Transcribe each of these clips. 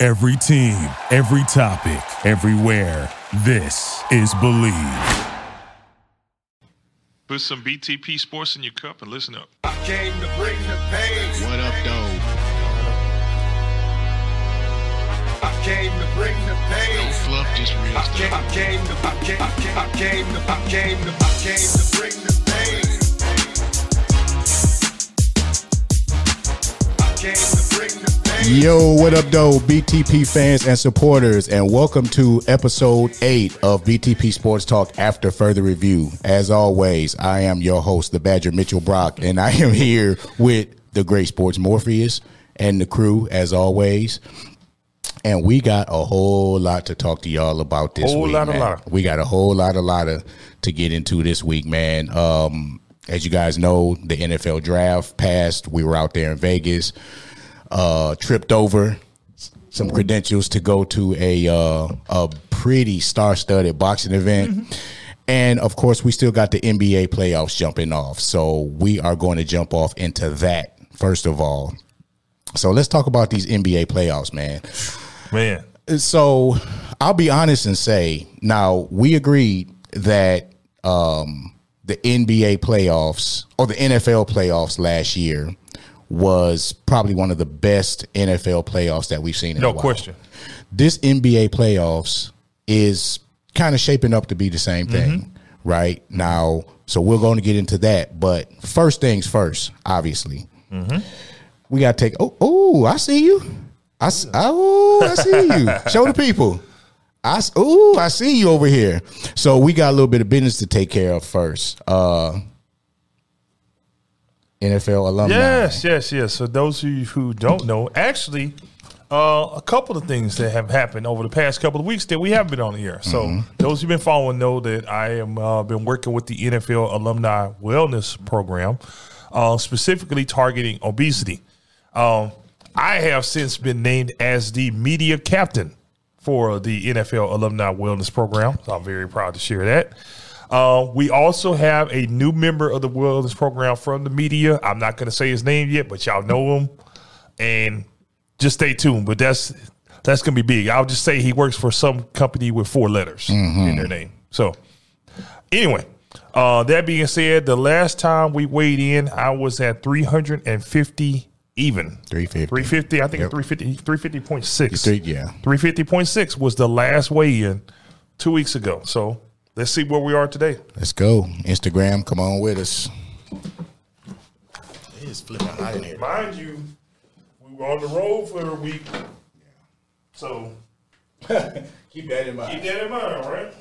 Every team, every topic, everywhere. This is Believe. Put some BTP Sports in your cup and listen up. I came to bring the pain. What up, though? I came to bring the pain. Don't fluff this real I I stuff. came to, I came, I came, I came to, I came to, I came to bring the pain. I came to bring the pain. Yo, what up, though, BTP fans and supporters, and welcome to episode eight of BTP Sports Talk After Further Review. As always, I am your host, the Badger Mitchell Brock, and I am here with the great Sports Morpheus and the crew, as always. And we got a whole lot to talk to y'all about this Whole week. lot, man. lot. We got a whole lot, a lot of to get into this week, man. Um, as you guys know, the NFL draft passed. We were out there in Vegas, uh, tripped over some credentials to go to a uh, a pretty star-studded boxing event. And of course, we still got the NBA playoffs jumping off. So we are going to jump off into that first of all. So let's talk about these NBA playoffs, man. Man, So I'll be honest and say now we agreed that um, the NBA playoffs or the NFL playoffs last year was probably one of the best NFL playoffs that we've seen. In no a while. question. This NBA playoffs is kind of shaping up to be the same thing, mm-hmm. right? Now, so we're going to get into that, but first things first, obviously mm-hmm. we gotta take. Oh, oh, I see you. I oh, I see you. Show the people. I s- oh, I see you over here. So we got a little bit of business to take care of first. Uh, NFL alumni. Yes, yes, yes. So those of you who don't know, actually, uh, a couple of things that have happened over the past couple of weeks that we have been on the air. So Mm-hmm. those who've been following know that I am uh, been working with the NFL Alumni Wellness Program, uh, specifically targeting obesity. Um, I have since been named as the media captain for the NFL Alumni Wellness Program. So I'm very proud to share that. Uh, we also have a new member of the wellness program from the media. I'm not going to say his name yet, but y'all know him, and just stay tuned. But that's that's going to be big. I'll just say he works for some company with four letters in their name. So anyway, uh, that being said, the last time we weighed in, I was at 350 even. 350. 350. I think Yep. 350. 350.6. Three- yeah. 350.6 was the last weigh in two weeks ago. So let's see where we are today. Let's go. Instagram, come on with us. It's flipping hot in here. Mind you, we were on the road for a week. So Keep that in mind. keep that in mind, right?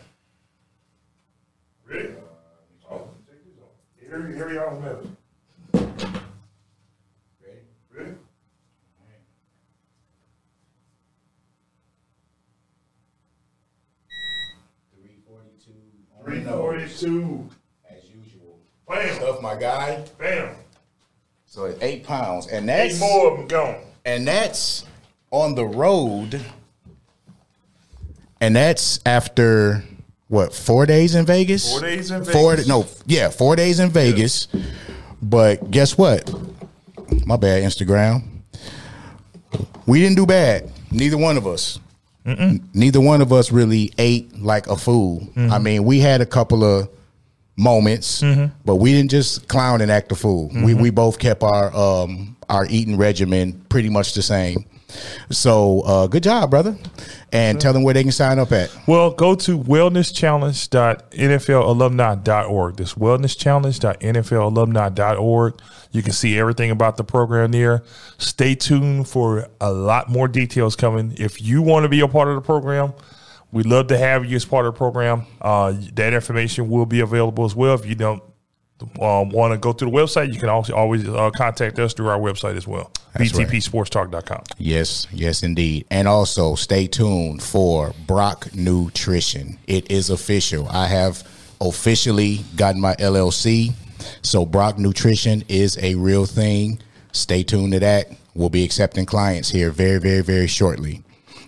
Ready? Uh, oh, check this out. Here, here we are on 342. As usual. Bam. Stuff my guy. Bam. So it's eight pounds. And Eight that's more of them gone. and that's on the road. And that's after what four days in Vegas? Four days in Four Vegas. no, yeah, four days in Vegas. But guess what? My bad, Instagram. We didn't do bad. Neither one of us. Neither one of us really ate like a fool. Mm-hmm. I mean, we had a couple of moments, but we didn't just clown and act a fool. We Mm-hmm. we both kept our um our eating regimen pretty much the same. So uh, good job, brother. And tell them where they can sign up at. Well, go to wellnesschallenge.nflalumni.org. This wellnesschallenge.nflalumni.org. You can see everything about the program there. Stay tuned for a lot more details coming. If you want to be a part of the program, we'd love to have you as part of the program. Uh, that information will be available as well. If you don't um, want to go to the website, you can also always uh, contact us through our website as well, That's right. btpsportstalk.com. Yes, yes, indeed. And also stay tuned for Brock Nutrition. It is official. I have officially gotten my LLC. So Brock Nutrition is a real thing. Stay tuned to that. We'll be accepting clients here very, very, very shortly.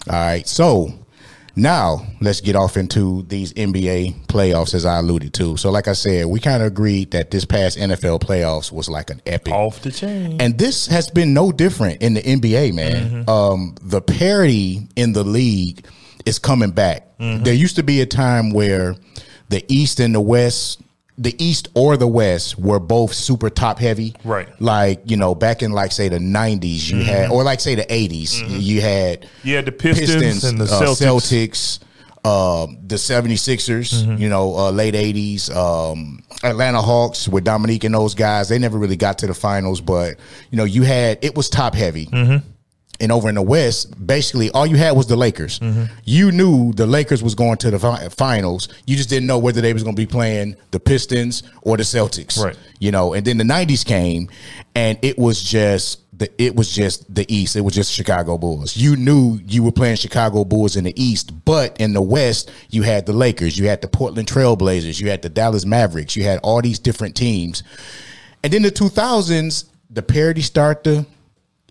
All right. So now let's get off into these NBA playoffs as I alluded to. So, like I said, we kind of agreed that this past NFL playoffs was like an epic Off the chain. and this has been no different in the NBA, man. Um, the parity in the league is coming back. There used to be a time where the East and the West, the East or the West, were both super top heavy. Right. Like, you know, back in like say the 90s, you had, or like say the 80s, you had You had the Pistons and the Celtics. Celtics um, the 76ers, you know, uh, late 80s, um, Atlanta Hawks with Dominique and those guys. They never really got to the finals, but, you know, you had, it was top heavy. And over in the West, basically all you had was the Lakers. Mm-hmm. You knew the Lakers was going to the fi- finals. You just didn't know whether they was going to be playing the Pistons or the Celtics. Right. You know, and then the 90s came and it was just the it was just the East. It was just Chicago Bulls. You knew you were playing Chicago Bulls in the East, but in the West, you had the Lakers, you had the Portland Trailblazers, you had the Dallas Mavericks, you had all these different teams. And then the 2000s, the parity started to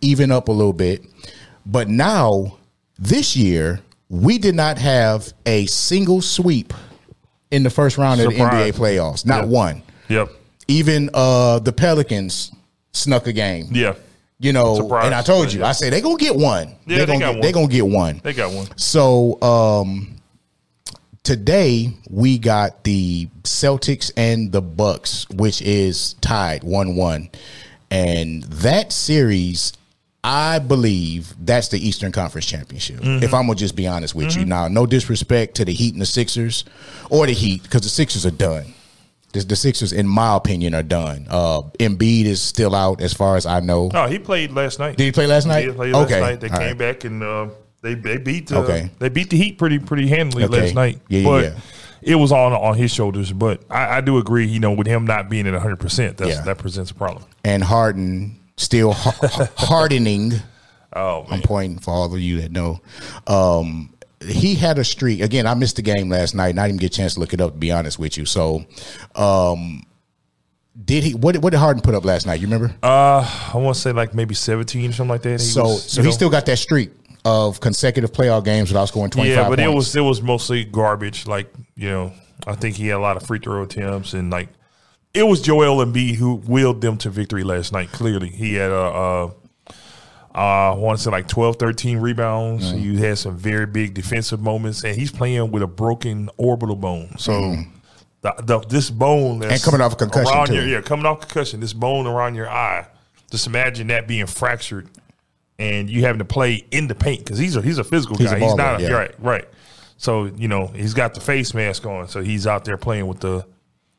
even up a little bit. But now, this year, we did not have a single sweep in the first round of the NBA playoffs. Not Yep. one. Yep. Even uh, the Pelicans snuck a game. Yeah. You know, Surprise. and I told you, I said they're gonna get one. Yeah, they they gonna get, one. they gonna get one. They got one. So um today we got the Celtics and the Bucks, which is tied one one, and that series. I believe that's the Eastern Conference Championship. If I'm gonna just be honest with you, now no disrespect to the Heat and the Sixers, or the Heat because the Sixers are done. The, the Sixers, in my opinion, are done. Uh, Embiid is still out, as far as I know. No, he played last night. Did he play last night? He played last Okay. night. They All came right. back and uh, they they beat uh, Okay. they beat the Heat pretty pretty handily Okay. last night. Yeah, yeah, but yeah. it was on on his shoulders. But I, I do agree. You know, with him not being at one hundred percent, that's that presents a problem. and Harden still hardening. Oh man. I'm pointing for all of you that know. Um, he had a streak. Again, I missed the game last night, and I didn't get a chance to look it up. To be honest with you, so um, did he? What, did- what did Harden put up last night? You remember? Uh, I want to say like maybe seventeen or something like that. He so, was, so he know- still got that streak of consecutive playoff games without scoring 25 yeah, but it was it was mostly garbage. Like you know, I think he had a lot of free throw attempts and like it was Joel Embiid who willed them to victory last night. Clearly, he had a. Uh, uh, I want to say like 12, 13 rebounds. Mm-hmm. You had some very big defensive moments, and he's playing with a broken orbital bone. So, the, the, this bone that's. And coming off a concussion, too. Your, yeah, coming off concussion. This bone around your eye. Just imagine that being fractured, and you having to play in the paint because he's a he's a physical He's guy. a he's not a, yeah. right, right. So you know he's got the face mask on, so he's out there playing with the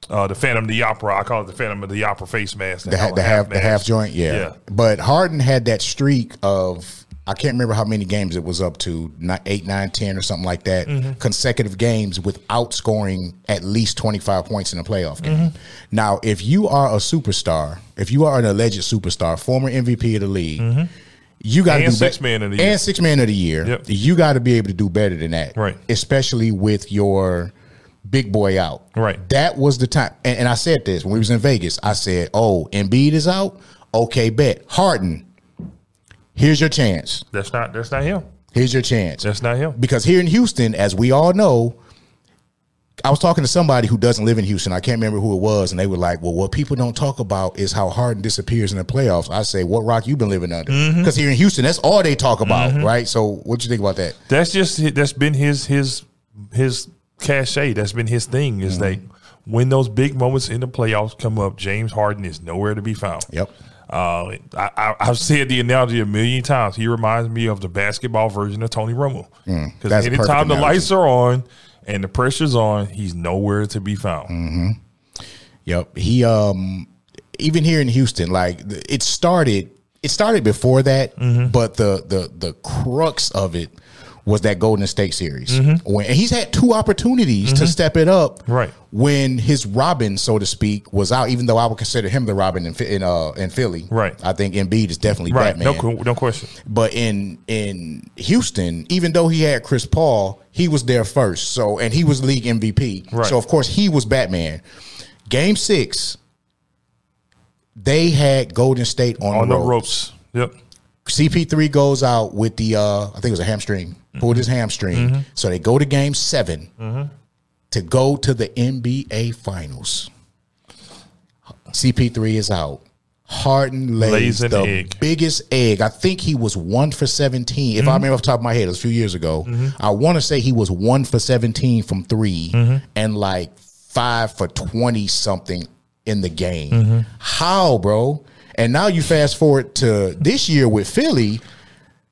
uh, the Phantom of the Opera. I call it the Phantom of the Opera face mask. the, ha- the half the half joint, yeah. Yeah. But Harden had that streak of I can't remember how many games it was up to, not eight, nine, ten, or something like that, Mm-hmm. consecutive games without scoring at least twenty five points in a playoff game. Mm-hmm. Now, if you are a superstar, if you are an alleged superstar, former MVP of the league. You got to do six be- man of the year. and six man of the year. Yep. You got to be able to do better than that, Right. Especially with your big boy out, Right. that was the time. And, and I said this when we was in Vegas. I said, "Oh, Embiid is out. Okay, bet Harden. Here's your chance. That's not that's not him. Here's your chance. That's not him. Because here in Houston, as we all know, I was talking to somebody who doesn't live in Houston. I can't remember who it was, and they were like, "Well, what people don't talk about is how Harden disappears in the playoffs." I say, "What rock you been living under?" Mm-hmm. Because here in Houston, that's all they talk about, right? So, what you think about that? That's just that's been his his his cachet. That's been his thing. Is Mm-hmm. that when those big moments in the playoffs come up, James Harden is nowhere to be found. Yep. Uh, I, I, I've said the analogy a million times. He reminds me of the basketball version of Tony Romo. Because Mm, that's a perfect anytime the lights are on and the pressure's on, he's nowhere to be found. Mm. Yep. He um even here in Houston, like it started it started before that, Mm-hmm. but the the the crux of it was that Golden State series. When and he's had two opportunities to step it up. Mm-hmm. Right. When his Robin, so to speak, was out, even though I would consider him the Robin in, in uh in Philly. Right. I think Embiid is definitely Right. Batman. No, no question. But in in Houston, even though he had Chris Paul, he was there first. So and he was league MVP. Right. So of course he was Batman. Game six, they had Golden State on, On the, the ropes. ropes. Yep. CP3 goes out with the uh I think it was a hamstring. Pulled mm-hmm. his hamstring. Mm-hmm. So they go to game 7 mm-hmm. to go to the NBA finals. CP3 is out. Harden lays, Lays the egg. biggest egg. I think he was one for 17. If I remember off the top of my head, it was a few years ago. I want to say he was one for 17 from 3 and like five for 20 something in the game. How, bro? And now you fast forward to this year with Philly,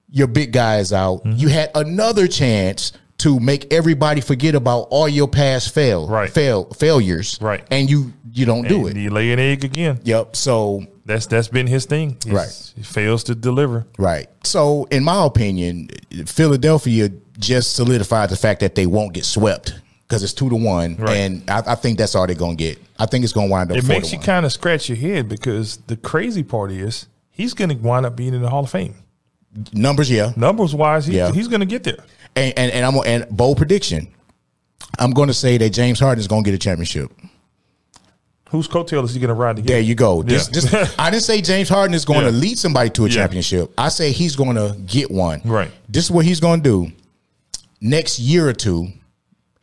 your big guy is out. Mm-hmm. You had another chance to make everybody forget about all your past fail, Right. fail failures, Right. And you you don't do it. You lay an egg again. Yep. So That's that's been his thing. He's- Right. He fails to deliver. right. So in my opinion, Philadelphia just solidified the fact that they won't get swept because it's two to one, Right. and I, I think that's all they're gonna get. I think it's gonna wind up. It makes you kind of scratch your head because the crazy part is he's going to wind up being in the Hall of Fame. numbers, yeah. Numbers wise, he, Yeah. he's going to get there. And and, and I'm and bold prediction. I'm going to say that James Harden is going to get a championship. Whose coattail is he going to ride to? There you go. This, Yeah. this, I didn't say James Harden is going Yeah. to lead somebody to a Yeah. championship. I say he's going to get one. Right. This is what he's going to do. Next year or two,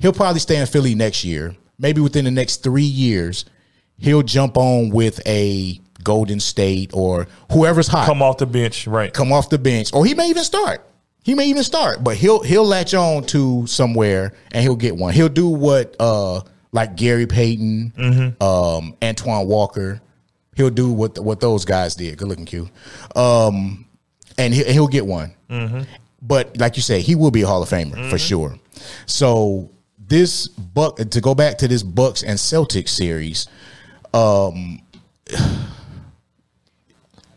he'll probably stay in Philly next year. Maybe within the next three years, he'll jump on with a Golden State or whoever's hot. Come off the bench, right? come off the bench, or he may even start. He may even start, but he'll he'll latch on to somewhere and he'll get one. He'll do what uh like Gary Payton, um, Antoine Walker. He'll do what what those guys did. Good looking Q, um, and he, he'll get one. But like you say, he will be a Hall of Famer for sure. So this buck to go back to this Bucks and Celtics series. um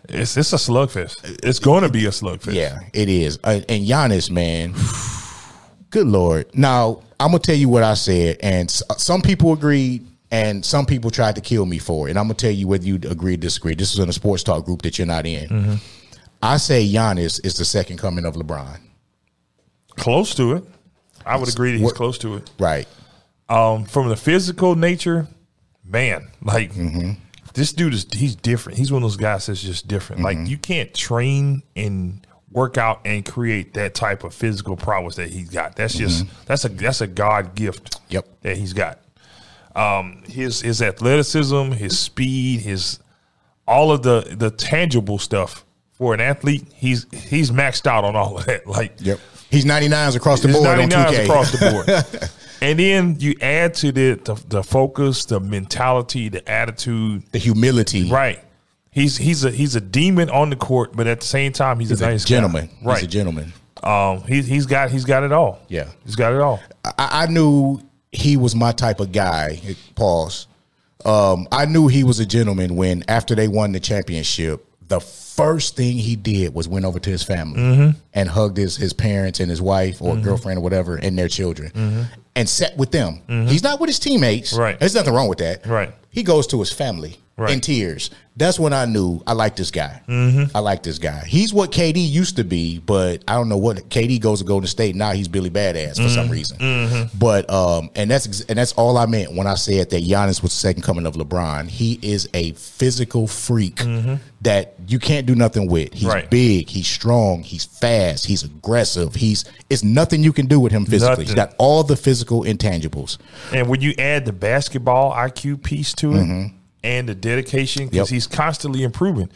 It's it's a slugfest. It's going to be a slugfest. Yeah, it is. And Giannis, man, good lord. Now I'm gonna tell you what I said, and some people agreed, and some people tried to kill me for it. And I'm gonna tell you whether you agree or disagree. This is in a sports talk group that you're not in. Mm-hmm. I say Giannis is the second coming of LeBron. close to it. I would agree that he's What- close to it. Right. Um, from the physical nature, man, like Mm-hmm. this dude is he's different. He's one of those guys that's just different. Mm-hmm. Like you can't train and work out and create that type of physical prowess that he's got. That's just that's a that's a God gift. Mm-hmm. Yep. that he's got. Um, his his athleticism, his speed, his all of the the tangible stuff for an athlete. He's he's maxed out on all of that. Like Yep. He's 99s across the board on 99s 2K. across the board. and then you add to the, the the focus, the mentality, the attitude. the humility. Right. He's he's a he's a demon on the court, but at the same time he's, He's a a nice guy. gentleman. Right. He's a gentleman. um he he's got he's got it all. Yeah. He's got it all. I, I knew he was my type of guy. Pause. Um, I knew he was a gentleman when after they won the championship, the first thing he did was went over to his family Mm-hmm. and hugged his his parents and his wife or girlfriend or whatever and their children and sat with them. He's not with his teammates. Mm-hmm. Right. There's nothing wrong with that. Right. He goes to his family Right. in tears. That's when I knew I like this guy. Mm-hmm. I like this guy. He's what KD used to be, but I don't know what KD goes to Golden State now. He's Billy Badass for Mm-hmm. some reason. But um, and that's and that's all I meant when I said that Giannis was the second coming of LeBron. He is a physical freak that you can't do nothing with. He's Mm-hmm. Right. big. He's strong. He's fast. He's aggressive. He's it's nothing you can do with him physically. He's got all the physical intangibles. And when you add the basketball IQ piece to it and the dedication, because Mm-hmm. Yep. Mm-hmm. he's constantly improving.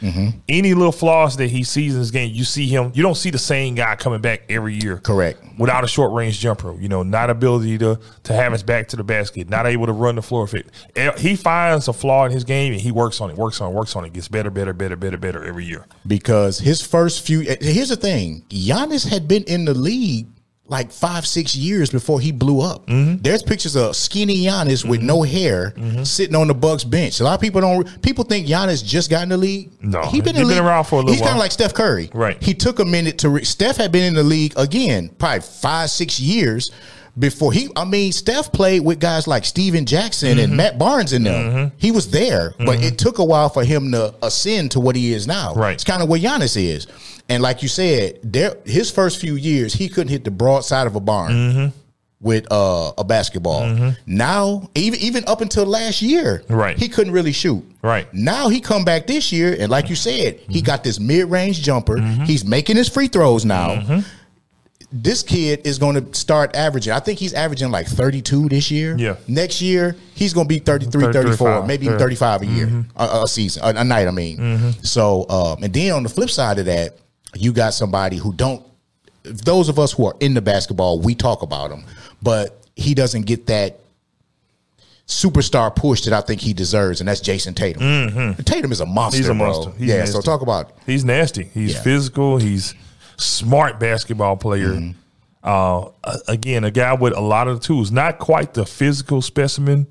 Any little flaws that he sees in his game, you see him. You don't see the same guy coming back every year. Correct. Without a short range jumper, you know, not ability to to have his back to the basket, not able to run the floor fit. Eh, He finds a flaw in his game and he works on it, works on it, works on it, gets better, better, better, better, better every year. because his first few. Here's the thing: Giannis had been in the league like five, six years before he blew up. Mm-hmm. There's pictures of skinny Giannis with no hair sitting on the Bucks bench. A lot of people don't. People think Giannis just got in the league. No, he been he in the been league. around for a little He's kind of like Steph Curry. Right. He took a minute to. Re- Steph had been in the league again, probably five, six years before he. I mean, Steph played with guys like Stephen Jackson Mm-hmm. and Matt Barnes in them. He was there, but it took a while for him to ascend to what he is now. Right. It's kind of where Giannis is. And like you said, there his first few years, he couldn't hit the broadside of a barn Mm-hmm. with uh, a basketball. Now, even even up until last year, Right. he couldn't really shoot. Right. Now he come back this year, and like you said, Mm-hmm. he got this mid range jumper. He's making his free throws now. Mm-hmm. This kid is going to start averaging. I think he's averaging like 32 this year. Yeah. Next year, he's going to be 33, 30, 34, 35, maybe even yeah. 35 a year, a, a season, a, a night, I mean. So, um, and then on the flip side of that, you got somebody who don't, those of us who are in the basketball, we talk about him, but he doesn't get that superstar push that I think he deserves, and that's Jayson Tatum. Tatum is a monster. Mm-hmm. He's a bro. monster. He's yeah, so nasty. talk about He's nasty. He's Yeah. physical. He's smart basketball player. Mm-hmm. Uh, again, a guy with a lot of the tools. Not quite the physical specimen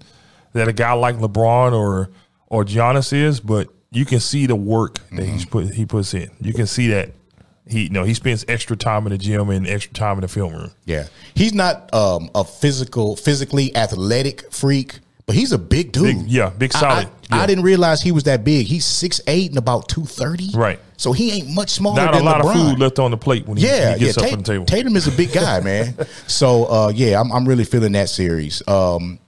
that a guy like LeBron or or Giannis is, but you can see the work that he's Mm-hmm. put he puts in. You can see that he you know he spends extra time in the gym and extra time in the film room. Yeah, he's not um, a physical, physically athletic freak, but he's a big dude. Big- yeah, big I- solid. I, Yeah. I didn't realize he was that big. He's six eight and about two thirty. Right. So he ain't much smaller Not than a lot LeBron. of food left on the plate when he, Yeah, he gets yeah. up Ta- on the table. Tatum is a big guy, man. so uh, yeah, I'm, I'm really feeling that series. Um,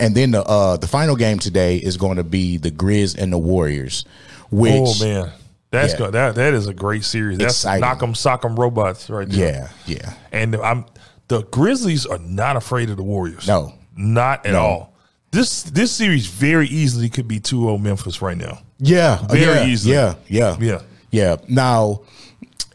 and then the uh, the final game today is going to be the Grizz and the Warriors. Which oh man, that's Yeah. good. That that is a great series. That's Exciting. knock 'em sock 'em robots right there. yeah, yeah. And I'm the Grizzlies are not afraid of the Warriors. No. Not at No. all. This this series very easily could be 2-0 Memphis right now. Yeah, Very yeah, easily. Yeah, yeah, Yeah. Yeah. Now,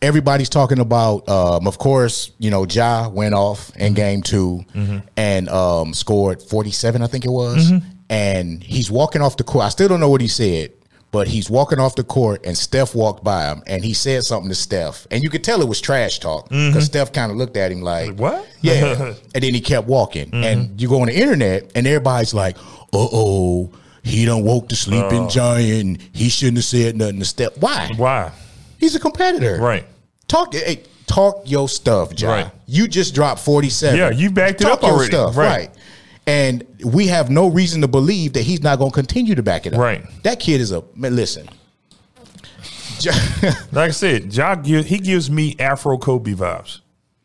everybody's talking about, um, of course, you know, Ja went off in game 2 Mm-hmm. and um, scored forty seven, I think it was, and he's walking off the court. I still don't know what he said. But he's walking off the court, and Steph walked by him, and he said something to Steph, and you could tell it was trash talk because Steph kind of looked at him like, Mm-hmm. What? Yeah, and then he kept walking, Mm-hmm. and you go on the internet, and everybody's like, "Uh oh, he done woke the sleeping uh. giant. He shouldn't have said nothing to Steph. Why? Why? He's a competitor, Right. Talk, hey, talk your stuff, John. Right. You just dropped forty seven. Yeah, you backed it talk up your already. Stuff, Right. right. And we have no reason to believe that he's not going to continue to back it up. Right. That kid is a man. Listen, Like I said, give, he gives me Afro Kobe vibes.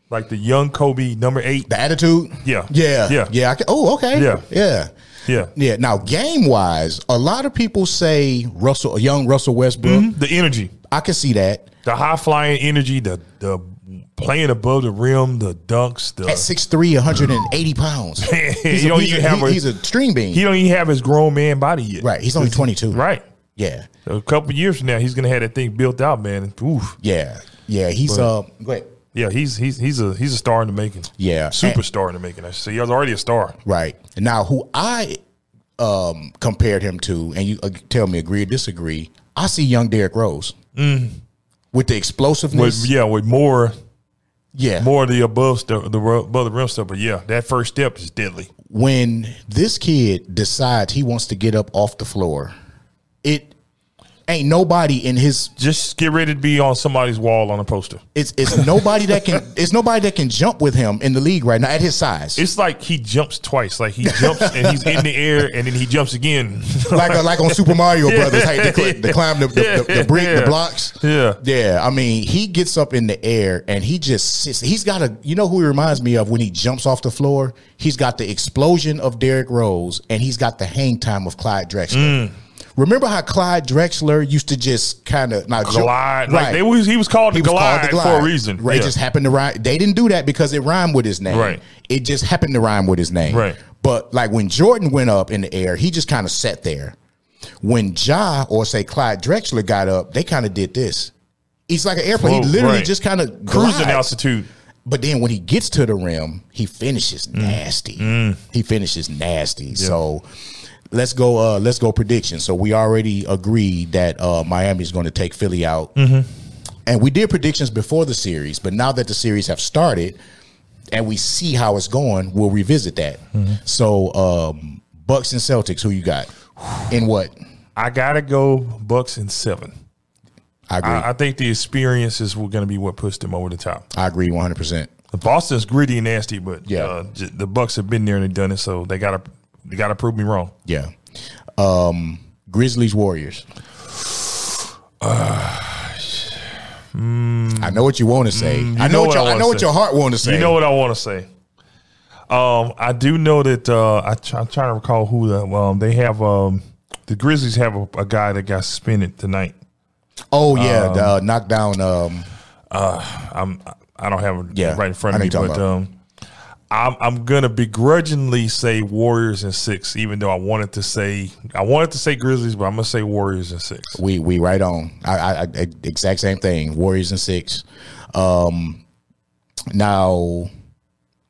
Like the young Kobe number eight. the attitude. Yeah. yeah, Yeah. yeah. I can, oh, okay. Yeah. yeah. Yeah. Yeah. Now, game wise, a lot of people say Russell, young Russell Westbrook. The energy. I can see that The high flying energy, the the playing above the rim, the dunks, the at 6'3", 180 pounds. He's, He a, don't he's, even a, have he- a- he's a string bean. he don't even have his grown man body yet. right. He's only twenty two. Right. Yeah. A couple years from now, he's gonna have that thing built out, man. Oof. Yeah. Yeah. He's uh. Go ahead. Yeah, he's he's he's a he's a star in the making. Yeah. superstar in the making. I should say he's already a star. Right. Now, who I um compared him to, and you uh, tell me agree or disagree. I see young Derrick Rose with the With explosiveness. yeah, with more yeah. more of the above stuff, the above the rim stuff. But yeah, that first step is deadly. when this kid decides he wants to get up off the floor, it ain't nobody in his Just get ready to be on somebody's wall on a poster. it's it's nobody that can it's nobody that can jump with him in the league right now at his size. It's like he jumps twice. Like he jumps and he's in the air and then he jumps again. like uh, like on Super Mario Brothers, hey, to, cl- to climb the, the, the, the brick, Yeah. the blocks. Yeah. yeah. I mean, he gets up in the air and he just sits. He's got a. You know who he reminds me of when he jumps off the floor? He's got the explosion of Derrick Rose and he's got the hang time of Clyde Drexler. Mm. Remember how Clyde Drexler used to just kind of not glide. Like they was he was called he the glide, called the for a reason. Right, Yeah. just happened to rhyme. They didn't do that because it rhymed with his name. Right. It just happened to rhyme with his name. Right. But like when Jordan went up in the air, he just kind of sat there. When Ja or say Clyde Drexler got up, they kind of did this. He's like an airplane. He literally right. just kind of cruising altitude. But then when he gets to the rim, he finishes Mm. nasty. He finishes nasty. So let's go. Uh, let's go predictions. So we already agreed that uh, Miami is going to take Philly out, Mm-hmm. and we did predictions before the series. But now that the series have started, and we see how it's going, we'll revisit that. So, um, Bucks and Celtics, who you got? In what? I gotta go Bucks in seven. I agree. I, I think the experiences were going to be what pushed them over the top. I agree 100%. Boston's gritty and nasty, but Yeah. uh, the Bucks have been there and they've done it, so they gotta gotta prove me wrong. Yeah. Um, Grizzlies Warriors. I know what you want to say. I know, Mm, know what, your, I I know what your heart want to say. You know what I want to say? Um, I do know that uh, I try, I'm trying to recall who the um, they have. Um, the Grizzlies have a, a guy that got suspended tonight. oh yeah, the uh, knockdown. Um, I'm I don't have it Yeah, right in front of me, but um, I'm I'm gonna begrudgingly say Warriors and six, even though I wanted to say I wanted to say Grizzlies, but I'm gonna say Warriors and six. we we right on. I, I, I exact same thing. Warriors and six. Um, now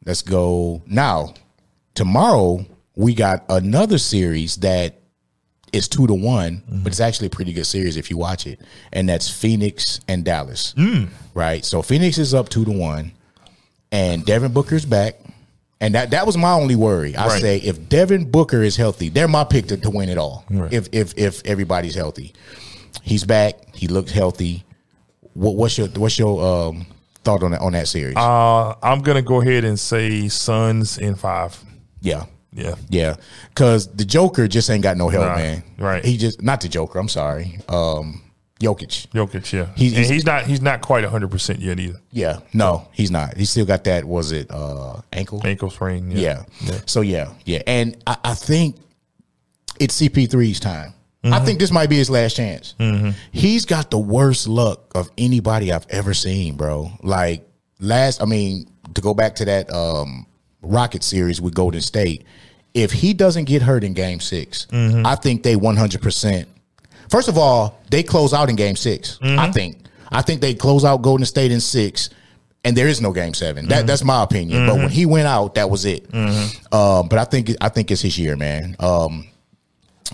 let's go. Now tomorrow we got another series that is two to one, but it's actually a pretty good series if you watch it, and that's Phoenix and Dallas. Right. So Phoenix is up two to one, and Devin Booker's back. And that, that was my only worry. I Right. say if Devin Booker is healthy, they're my pick to, to win it all. Right. If if if everybody's healthy, he's back. He looks healthy. What, what's your what's your um, thought on that on that series? Uh, I'm gonna go ahead and say Suns in five. yeah, Yeah, yeah. Because the Joker just ain't got no help, Nah, man. right. He just not the Joker. I'm sorry. Um, Jokic. Jokic. Yeah, He's- and he's- he's not he's not quite 100 percent yet either. Yeah, no, he's not. He still got that. Was it uh, ankle? Ankle sprain. Yeah. Yeah. So yeah, yeah, and I, I think it's CP3's time. I Mm-hmm. think this might be his last chance. He's got the worst luck of anybody I've ever seen, bro. Like last, I mean, to go back to that um, Rocket series with Golden State, if he doesn't get hurt in Game 6 Mm-hmm. I think they one hundred percent. First of all, they close out in Game 6 Mm-hmm. I think. I think they close out Golden State in six, and there is no Game 7 Mm-hmm. That that's my opinion. But when he went out, that was it. Um, but I think I think it's his year, man. Um,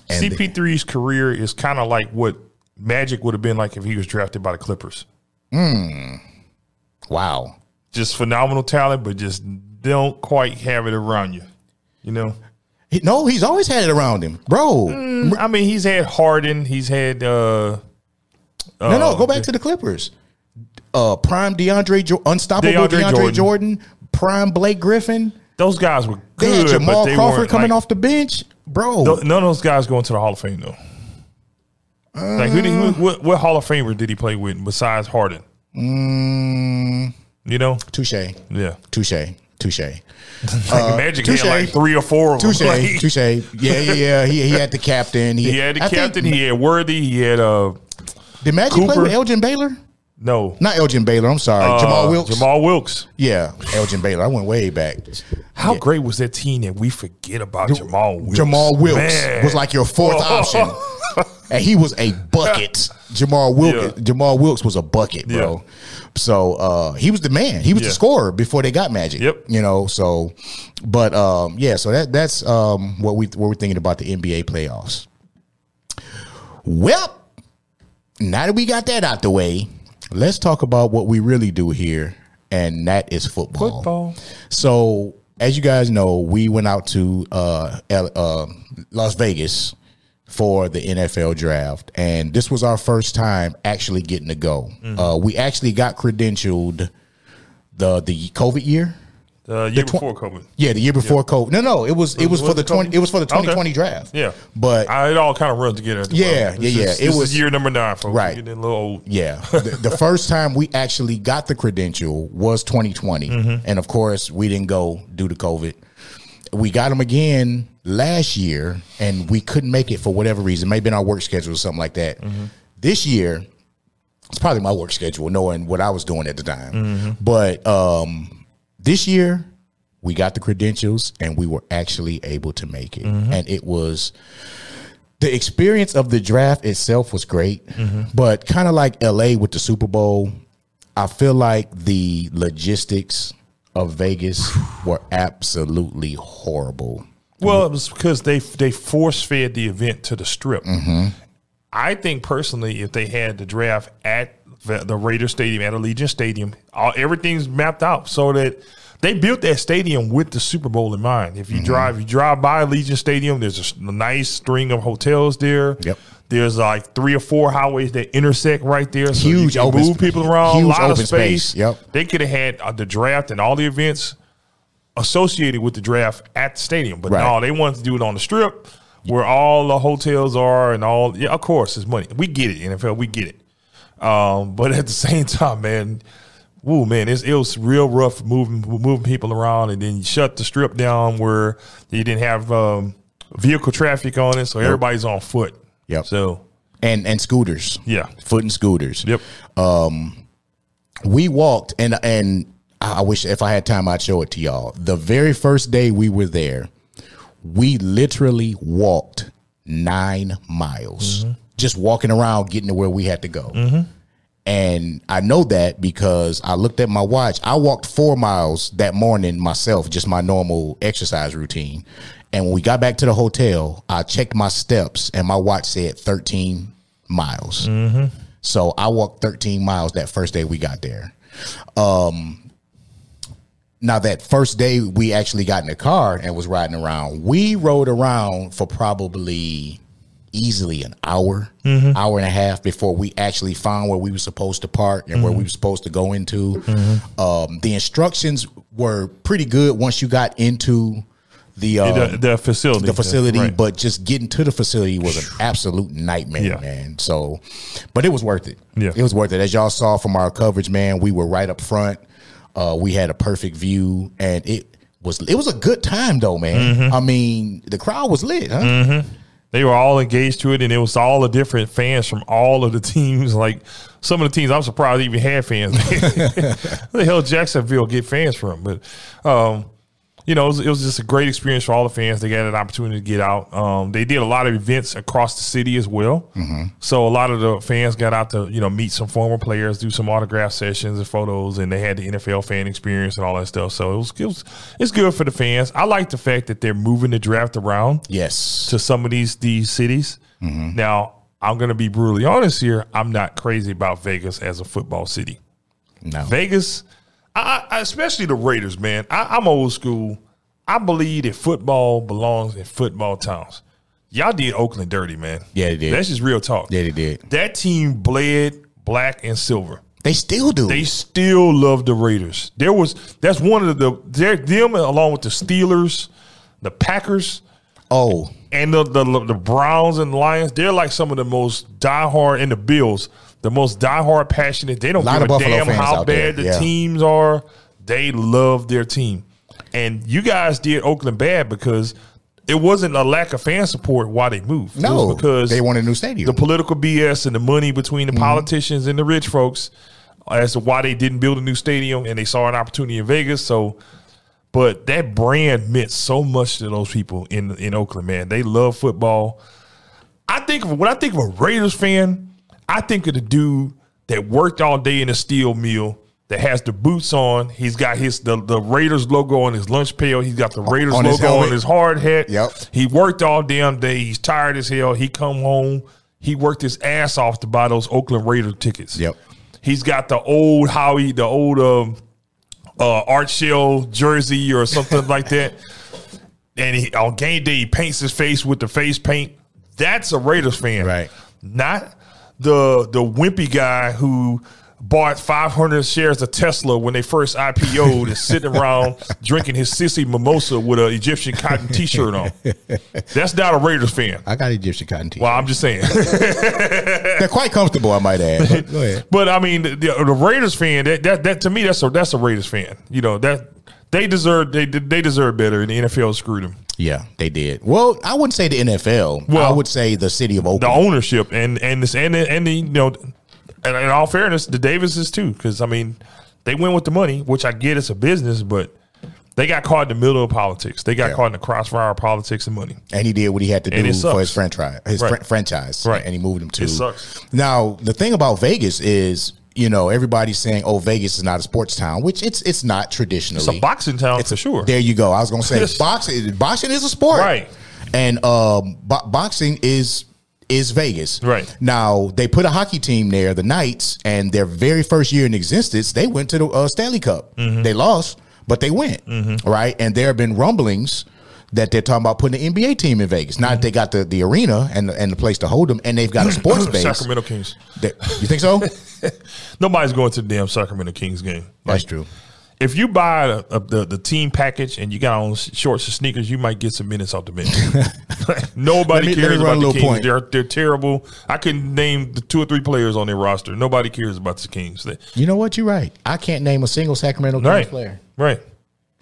CP3's career is kind of like what Magic would have been like if he was drafted by the Clippers. wow, Just phenomenal talent, but just don't quite have it around you. You know, He- no, he's always had it around him, bro. I mean, he's had Harden, he's had uh, no, no, go back to the Clippers. Uh, prime DeAndre, jo- unstoppable DeAndre DeAndre, Jordan. Jordan. prime Blake Griffin. those guys were good. They had but Jamal they Crawford coming like- off the bench, bro. Th- None of those guys going to the Hall of Fame though. like who, did, who what, what Hall of Famer did he play with besides Harden? Mm, You know, touche, yeah. touche, touche. Like Magic touche. had like three or four of them. Touche, Like, touche. Yeah, yeah, yeah. He, he had the captain. he had the I think- captain. he had Worthy. He had uh did Magic play with Elgin Baylor? no Not Elgin Baylor. I'm sorry, uh, Jamal Wilkes. Jamal Wilkes. Yeah, Elgin Baylor. I went way back. How great was that team that we forget about Jamal Wilkes? Jamal Wilkes Man. was like your fourth option, and he was a bucket. Jamal Wilkes. Yeah. Jamal Wilkes was a bucket, bro. So uh, he was the man. He was Yeah. the scorer before they got Magic. Yep. You know. So, but um, yeah. So that that's um, what we what we're thinking about the NBA playoffs. Well, now that we got that out the way, let's talk about what we really do here, and that is football. Football. So, as you guys know, we went out to uh, L- uh, Las Vegas for the NFL draft, and this was our first time actually getting to go. Uh, we actually got credentialed the the COVID year. The year tw- before COVID. Yeah, the year before COVID. No, no, it was it was was for the twenty. COVID? It was for the Okay. twenty twenty draft. Yeah, but I, it all kind of runs together. at Yeah, yeah, yeah. is- It was- year number nine, folks. Right. Getting a little old. Yeah. the, the first time we actually got the credential was 2020. Mm-hmm. And of course, we didn't go due to COVID. We got them again last year and we couldn't make it for whatever reason. Maybe in our work schedule or something like that. Mm-hmm. This year, it's probably my work schedule, knowing what I was doing at the time. Mm-hmm. But um, this year, we got the credentials and we were actually able to make it. Mm-hmm. And it was the experience of the draft itself was great, Mm-hmm. but kind of like LA with the Super Bowl, I feel like the logistics of Vegas were absolutely horrible. Well, it was because they they force fed the event to the strip. Mm-hmm. I think personally, if they had the draft at the, Raider Stadium at Allegiant Stadium, all, everything's mapped out so that they built that stadium with the Super Bowl in mind. If you Mm-hmm. drive, you drive by Allegiant Stadium. There's a nice string of hotels there. Yep. There's like three or four highways that intersect right there. So Huge you can open move people around. huge a lot of open space. space. Yep. They could have had uh, the draft and all the events associated with the draft at the stadium, but Right. no, they wanted to do it on the strip where all the hotels are and all. Yeah, of course, it's money. We get it, NFL. We get it. Um, but at the same time, man, woo, man, it's, it was real rough moving moving people around, and then you shut the strip down where you didn't have um, vehicle traffic on it, so everybody's on foot. Yep. So and and scooters. Yeah. foot and scooters. yep. Um, we walked and and I wish if I had time I'd show it to y'all. The very first day we were there, we literally walked nine miles, mm-hmm. just walking around, getting to where we had to go. Mm-hmm. And I know that because I looked at my watch. I walked four miles that morning myself, just my normal exercise routine. And when we got back to the hotel, I checked my steps and my watch said 13 miles. Mm-hmm. So I walked 13 miles that first day we got there. Um, now that first day we actually got in the car and was riding around, we rode around for probably easily an hour, hour and a half before we actually found where we were supposed to park and where we were supposed to go into. Um, the instructions were pretty good once you got into the um, the, the facility, the facility, Right. but just getting to the facility was an absolute nightmare, Yeah. man. So, but it was worth it. Yeah. it was worth it. As y'all saw from our coverage, man, we were right up front. Uh, we had a perfect view, and it was it was a good time though, man. Mm-hmm. I mean, the crowd was lit, huh? they were all engaged to it, and it was all the different fans from all of the teams. Like some of the teams, I'm surprised even had fans. Where the hell Jacksonville get fans from? But um, you know, it was, it was just a great experience for all the fans. They got an opportunity to get out. Um, they did a lot of events across the city as well. So a lot of the fans got out to you know meet some former players, do some autograph sessions and photos, and they had the NFL fan experience and all that stuff. So it was, it was it's good for the fans. I like the fact that they're moving the draft around Yes, to some of these these cities. Now, I'm going to be brutally honest here. I'm not crazy about Vegas as a football city. no, Vegas, I, I, especially the Raiders, man. I, I'm old school. I believe that football belongs in football towns. Y'all did Oakland dirty, man. Yeah, they did. That's just real talk. yeah, they did. That team bled black and silver. They still do. They still love the Raiders. There was that's one of the they're, them along with the Steelers, the Packers oh, and the, the the Browns and Lions, they're like some of the most diehard and the Bills, the most diehard passionate. They don't Lot give a damn how bad the yeah. teams are. They love their team. And you guys did Oakland bad because it wasn't a lack of fan support why they moved. It no, was because they wanted a new stadium. the political BS and the money between Mm-hmm. the politicians and the rich folks as to why they didn't build a new stadium and they saw an opportunity in Vegas. So, but that brand meant so much to those people in in Oakland, man. They love football. I think of when I think of a Raiders fan, I think of the dude that worked all day in a steel mill. That has the boots on. He's got his the, the Raiders logo on his lunch pail. He's got the Raiders on his logo on his hard hat. Yep. He worked all damn day. He's tired as hell. He come home. He worked his ass off to buy those Oakland Raider tickets. Yep. He's got the old Howie, the old um, uh, Art Shell jersey or something like that. And he, on game day, he paints his face with the face paint. That's a Raiders fan, Right. Not the the wimpy guy who bought 500 shares of Tesla when they first IPO'd and sitting around drinking his sissy mimosa with an Egyptian cotton T-shirt on. That's not a Raiders fan. I got Egyptian cotton t-shirt. Well, I'm just saying. They're quite comfortable, I might add. But go ahead. But I mean, the, the Raiders fan that, that that to me that's a that's a Raiders fan. You know that they deserve they they deserve better, and the NFL screwed them. Yeah, they did. Well, I wouldn't say the NFL. Well, I would say the city of The ownership and and this and the, and the you know, and in all fairness, the Davises too, because I mean, they went with the money, which I get it's a business, but they got caught in the middle of politics. They got Yeah. caught in the crossfire of politics and money. and he did what he had to do for his franchise. His Right. fran- franchise, Right. And he moved them to. It sucks. Now the thing about Vegas is, you know, everybody's saying, "Oh, Vegas is not a sports town," which it's it's not traditionally. It's a boxing town it's, for sure. There you go. I was gonna say boxing. Boxing is a sport, Right. And um, bo- boxing is is Vegas, Right. Now they put a hockey team there, the Knights, and their very first year in existence, they went to the uh, Stanley Cup. Mm-hmm. They lost, but they went Mm-hmm. right. And there have been rumblings that they're talking about putting an NBA team in Vegas. Now that they got the, the arena and and the place to hold them, and they've got a sports base. Sacramento Kings. They- you think so? Nobody's going to the damn Sacramento Kings game. That's true. If you buy a, a- the the team package and you got on shorts and sneakers, you might get some minutes off the bench. Nobody me- cares about the Kings. point. They're they're terrible. I can name the two or three players on their roster. Nobody cares about the Kings. They- You know what? You're right. I can't name a single Sacramento Kings right, player. right.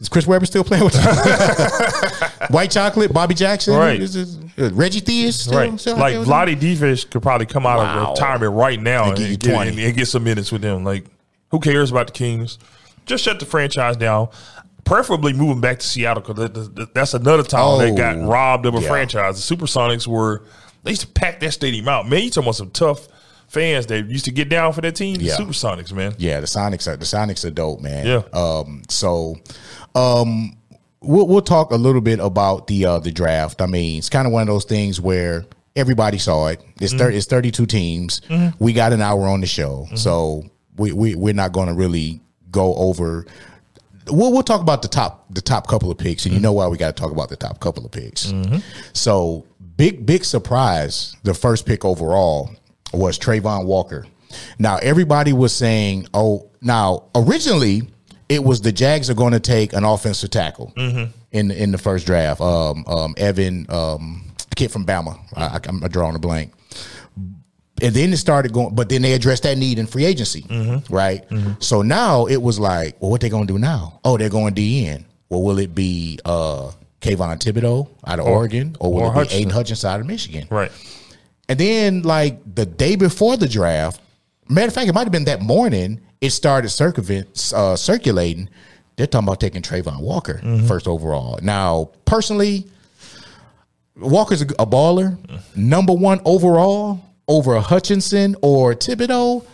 Is Chris Webber still playing with them? White Chocolate, Bobby Jackson, Right. Is this- uh, Reggie Theus, still, Right. still like there with them? Vlade Divac could probably come out Wow. of retirement right now And and, give you get, and, and get some minutes with them. Like, who cares about the Kings? Just shut the franchise down. Preferably moving back to Seattle because that's another time they got Oh. robbed of a Yeah. franchise. The Supersonics were they used to pack that stadium out. Man, you talking about some tough fans that used to get down for that team. Yeah. The Supersonics, man. Yeah, the Sonics are the Sonics are dope, man. Yeah. Um. So, um, we'll we'll talk a little bit about the uh the draft. I mean, it's kind of one of those things where everybody saw it. It's thirty. It's thirty two teams. We got an hour on the show, so we we we're not going to really go over. We'll, we'll talk about the top the top couple of picks, and you know why we got to talk about the top couple of picks. So big big surprise. The first pick overall was Travon Walker. Now everybody was saying, "Oh, now originally it was the Jags are going to take an offensive tackle in in the first draft. Um, um, Evan, um, the kid from Bama. I, I'm drawing a blank." and then it started going, but then they addressed that need in free agency, right? So now it was like, well, what they gonna do now? Oh, they're going DN. Well, will it be uh Kayvon Thibodeaux out of Oregon, or will or it be Hutchinson. Aidan Hutchinson out of Michigan? Right. And then, like the day before the draft, matter of fact, it might have been that morning. It started circulating. Uh, circulating. They're talking about taking Travon Walker first overall. Now, personally, Walker's a, a baller. Number one overall over Hutchinson or Thibodeaux.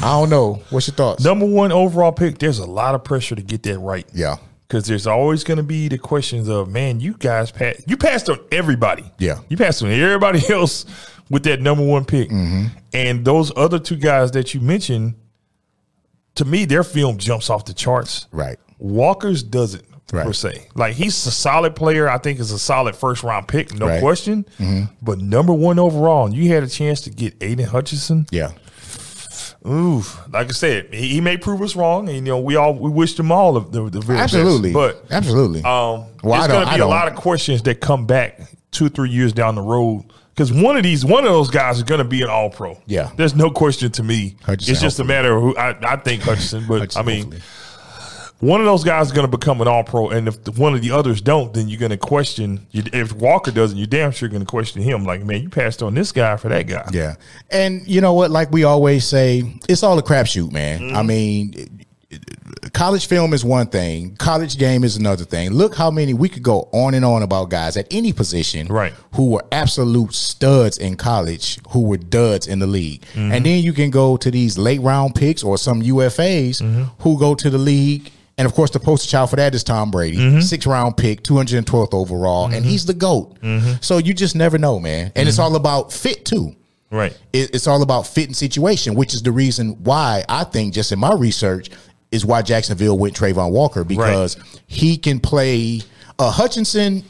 I don't know. What's your thoughts? Number one overall pick, there's a lot of pressure to get that right. Yeah. Because there's always going to be the questions of, man, you guys passed, you passed on everybody. Yeah. You passed on everybody else with that number one pick. Mm-hmm. And those other two guys that you mentioned, to me, their film jumps off the charts. Right. Walker's doesn't per se. Like he's a solid player. I think is a solid first round pick, no Right. Mm-hmm. question. But number one overall, and you had a chance to get Aidan Hutchinson. Yeah. Ooh, like I said, he, he may prove us wrong, and you know we all we wish them all the, the, the very Absolutely. best. But absolutely. um, Well, I going to be a lot of questions that come back two three years down the road because one of these, one of those guys is going to be an All Pro. Yeah. there's no question to me. Hutchinson, it's just a matter of who I, I think Hutchinson, but Hutchinson, I mean. hopefully. One of those guys is going to become an All Pro, and if one of the others don't, then you're going to question. You, if Walker doesn't, you're damn sure going to question him. Like, man, you passed on this guy for that guy. Yeah. And you know what? Like we always say, it's all a crapshoot, man. Mm-hmm. I mean, college film is one thing, college game is another thing. Look how many we could go on and on about guys at any position Right. who were absolute studs in college, who were duds in the league. Mm-hmm. And then you can go to these late round picks or some UFAs Mm-hmm. who go to the league. And of course, the poster child for that is Tom Brady, Mm-hmm. six round pick, 212th overall, and he's the GOAT. So you just never know, man. And it's all about fit, too Right. it, it's all about fit and situation, which is the reason why I think, just in my research, is why Jacksonville went Travon Walker because he can play. Uh, Hutchinson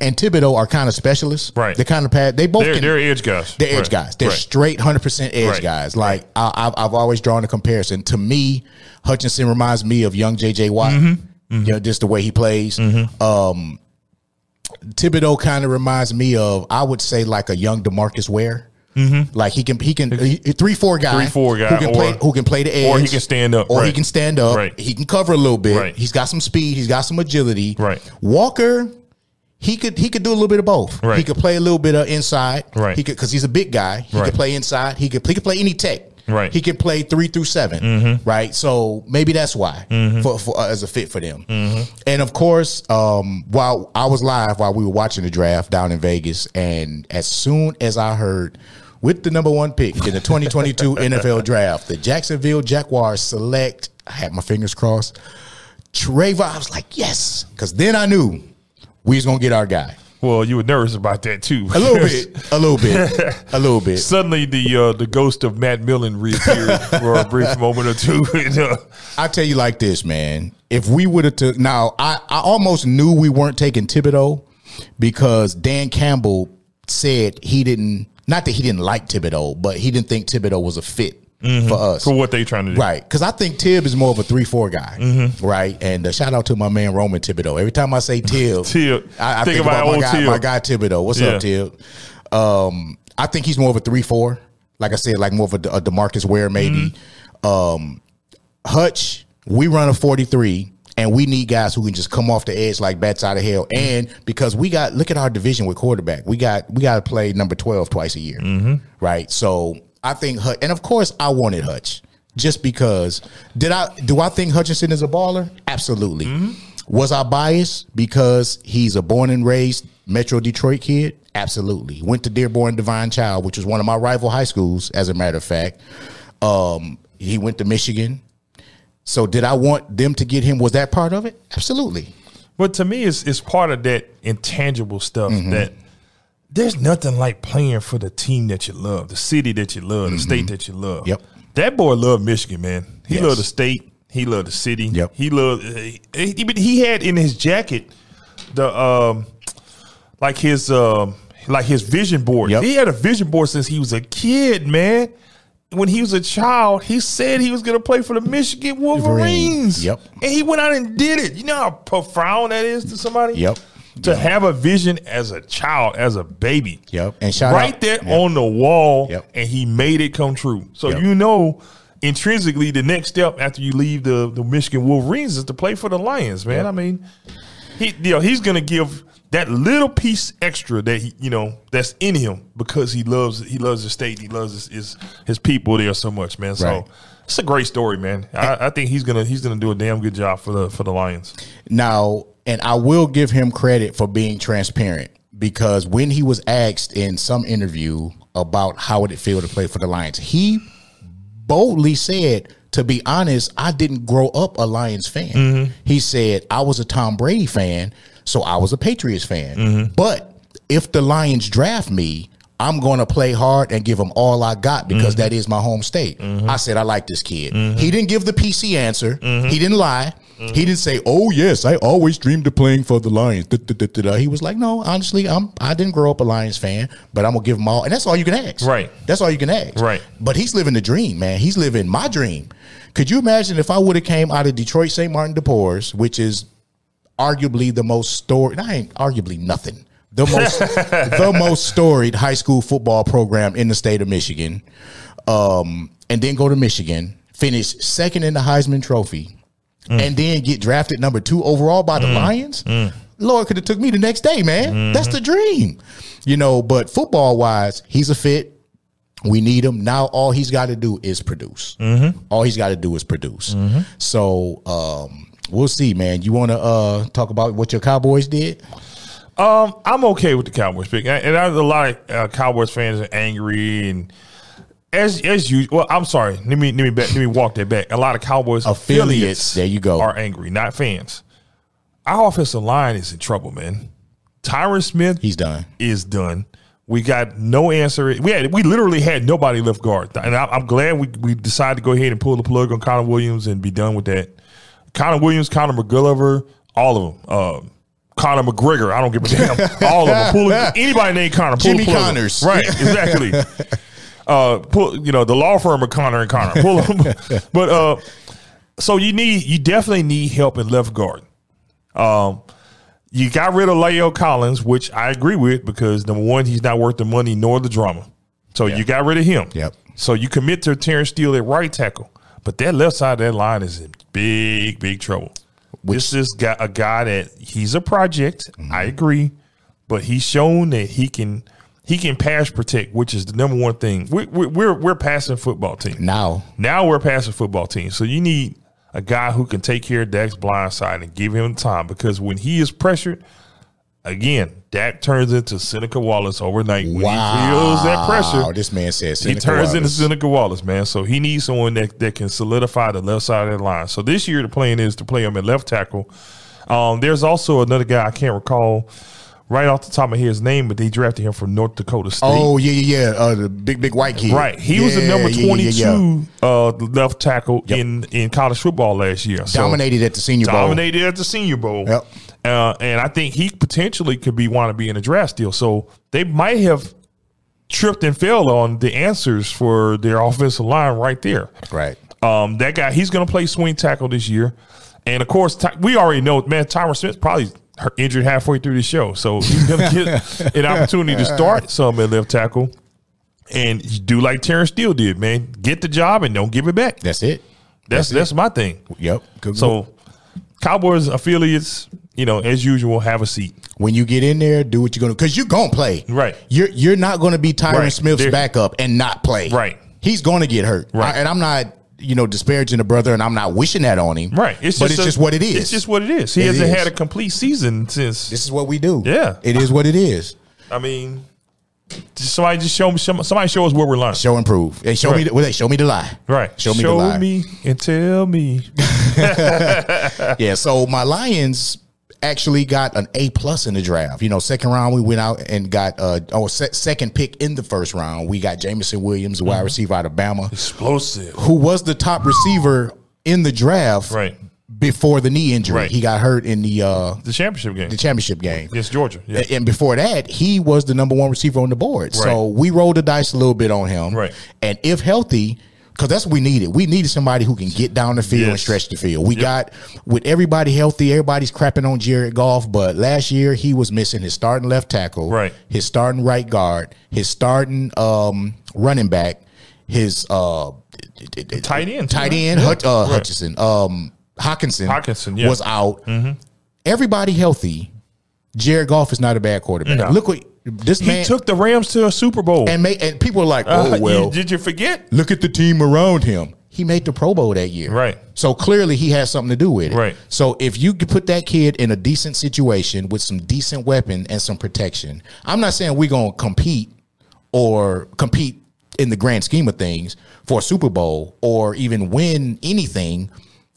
and Thibodeaux are kind of specialists. Right. They're kind of pad. They both They're, can. they're edge guys. They're edge Right. guys. They're Right. straight hundred percent edge Right. guys. Like I, I've, I've always drawn a comparison. To me, Hutchinson reminds me of young JJ Watt. Mm-hmm. You know, just the way he plays. Um, Thibodeaux kind of reminds me of I would say like a young Demarcus Ware. Like he can he can he, three four guy Mm-hmm. Three, four guy, who can play who can play the edge or he can stand up, or he can stand up Right. he can cover a little bit Right. he's got some speed he's got some agility Right. Walker he could he could do a little bit of both Right. he could play a little bit of inside Right. he could because he's a big guy he Right. could play inside he could he could play any tech Right. Mm-hmm. he can play three through 7 right so maybe that's why for, for uh, as a fit for them Mm-hmm. and of course um while I was live while we were watching the draft down in Vegas and as soon as I heard with the number one pick in the 2022 NFL draft, the Jacksonville Jaguars select. I had my fingers crossed. Travon, I was like, yes, because then I knew we was gonna get our guy. Well, you were nervous about that too. A little bit, a little bit, a little bit. Suddenly, the uh, the ghost of Matt Millen reappeared for a brief moment or two. And, uh, I tell you like this, man. If we would have took now, I, I almost knew we weren't taking Thibodeaux because Dan Campbell said he didn't not that he didn't like Thibodeaux, but he didn't think Thibodeau was a fit for us. for what they trying to do, Right, because I think Tib is more of a three four guy, right? And uh, shout out to my man Roman Thibodeau. Every time I say Tib, Tib. I, I Think think, about about, my guy, Tib. my guy Thibodeau. What's Yeah. up, Tib? Um, I think he's more of a three four. Like I said, like more of a, a Demarcus Ware maybe. Um, Hutch, we run a forty three. And we need guys who can just come off the edge like bats out of hell. And because we got look at our division with quarterback, we got we got to play number twelve twice a year, right? So I think Hutch, and of course I wanted Hutch just because. Did I do I think Hutchinson is a baller? Absolutely. Was I biased because he's a born and raised Metro Detroit kid? Absolutely. Went to Dearborn Divine Child, which was one of my rival high schools, as a matter of fact. Um, he went to Michigan. So did I want them to get him? Was that part of it? Absolutely. But to me, it's it's part of that intangible stuff that there's nothing like playing for the team that you love, the city that you love, the state that you love. Yep. That boy loved Michigan, man. He Yes. loved the state. He loved the city. Yep. He loved. He, he, he had in his jacket the um, like his um, like his vision board. Yep. He had a vision board since he was a kid, man. When he was a child, he said he was going to play for the Michigan Wolverines. Yep. And he went out and did it. You know how profound that is to somebody? Yep. To have a vision as a child, as a baby. Yep. And shout right out- there Yep. on the wall. Yep. And he made it come true. So Yep. you know intrinsically the next step after you leave the, the Michigan Wolverines is to play for the Lions, man. I mean, he you know, he's gonna give that little piece extra that he you know that's in him because he loves he loves the state, he loves his his, his people there so much, man. So Right. it's a great story, man. I, I think he's gonna he's gonna do a damn good job for the for the Lions. Now, and I will give him credit for being transparent because when he was asked in some interview about how would it feel to play for the Lions, he boldly said, to be honest, I didn't grow up a Lions fan. Mm-hmm. He said, I was a Tom Brady fan, so I was a Patriots fan. Mm-hmm. But if the Lions draft me, I'm going to play hard and give them all I got because mm-hmm. that is my home state. Mm-hmm. I said, I like this kid. He didn't give the PC answer. He didn't lie. He didn't say, "Oh yes, I always dreamed of playing for the Lions." Da, da, da. He was like, "No, honestly, I'm I didn't grow up a Lions fan, but I'm gonna give them all." And that's all you can ask. Right. That's all you can ask. Right. But he's living the dream, man. He's living my dream. Could you imagine if I would have came out of Detroit St. Martin de Porres, which is arguably the most storied, I ain't arguably nothing. The most the most storied high school football program in the state of Michigan. Um, and then go to Michigan, finish second in the Heisman Trophy, mm. and then get drafted number two overall by the mm. Lions. Mm. Lord could have took me the next day, man. Mm-hmm. That's the dream. You know, but football wise, he's a fit. We need him now. All he's got to do is produce. Mm-hmm. All he's got to do is produce. Mm-hmm. So um, we'll see, man. You want to uh, talk about what your Cowboys did? Um, I'm okay with the Cowboys pick, and I, a lot of uh, Cowboys fans are angry and. As as you well, I'm sorry. Let me let me back, let me walk that back. A lot of Cowboys Affiliates, there you go. are angry, not fans. Our offensive line is in trouble, man. Tyron Smith He's done. is done. We got no answer. We had we literally had nobody left guard, and I, I'm glad we we decided to go ahead and pull the plug on Connor Williams and be done with that. Connor Williams, Connor McGulliver, all of them. Um, Connor McGregor, I don't give a damn. all of them. Pull anybody named Connor. Pull Jimmy. Connors. right? Exactly. uh, pull you know the law firm of Connor and Connor. Pull them. but uh, so you need you definitely need help in left guard. Um, you got rid of Leo Collins, which I agree with because number one, he's not worth the money nor the drama. So you got rid of him. Yep. So you commit to Terence Steele at right tackle, but that left side of that line is in big, big trouble. this is got a guy that he's a project. Mm-hmm. I agree, but he's shown that he can he can pass protect, which is the number one thing. We, we, we're we're passing football team. Now, Now we're passing football team. So you need a guy who can take care of Dak's blind side and give him time because when he is pressured, again, Dak turns into Seneca Wallace overnight. When wow. he feels that pressure, This man says he turns into Seneca Wallace, man. So he needs someone that, that can solidify the left side of the line. So this year the plan is to play him at left tackle. Um, there's also another guy I can't recall, right off the top of his name, but they drafted him from North Dakota State. Oh yeah, yeah, yeah. Uh, the big, big white kid. Right, he was the number yeah, yeah, yeah, yeah. uh, left tackle in in college football last year. So Dominated at the Senior Bowl. dominated at the Senior Bowl. Yep. Uh, and I think he potentially could be want to be in a draft deal. So they might have tripped and fell on the answers for their offensive line right there. Right. Um, that guy, he's going to play swing tackle this year, and of course, Ty- we already know, man. Tyron Smith probably injured halfway through the show, so he's going to get an opportunity to start some at left tackle, and do like Terence Steele did, man. Get the job and don't give it back. That's it. That's that's, my thing. Yep. Good So, Cowboys affiliates, you know, as usual, have a seat. when you get in there, do what you're gonna because you're gonna play. Right. You're you're not gonna be Tyron Right. Smith's There- backup and not play. Right. He's gonna get hurt. Right. I- and I'm not you know disparaging the brother, and I'm not wishing that on him. Right. It's but it's a- just what it is. It's just what it is. He It hasn't is. had a complete season since. this is what we do. Yeah. It is what it is. I mean, somebody just show me. Somebody show us where we're learning. Show and prove. And show me. Right. The, well, they show me the lie. Right. Show me the lie. me and tell me. Yeah. So my Lions actually got an A plus in the draft. You know, second round we went out and got uh oh se- second pick in the first round. We got Jameson Williams, the Mm-hmm. wide receiver out of Bama, Explosive. who was the top receiver in the draft. Right. Before the knee injury, Right. he got hurt in the uh The championship game the championship game. against Georgia. Yeah. And before that, he was the number one receiver on the board. So we rolled the dice a little bit on him. Right. And if healthy, because that's what we needed. We needed somebody who can get down the field and stretch the field. We got with everybody healthy, everybody's crapping on Jared Goff, but last year he was missing his starting left tackle, Right. his starting right guard, his starting um, running back, his uh, Tight end, tight end Yeah. Hutch, uh, Right. Hutchison, um, Hockenson, Hockenson, yeah. Mm-hmm. was out. Everybody healthy. Jared Goff is not a bad quarterback. No. Look what this He took the Rams to a Super Bowl. and made, and people are like, Uh, oh you- well, did you forget? look at the team around him. He made the Pro Bowl that year, Right. So clearly he has something to do with it, Right. So if you could put that kid in a decent situation with some decent weapon and some protection, I'm not saying we're gonna compete or compete in the grand scheme of things for a Super Bowl or even win anything.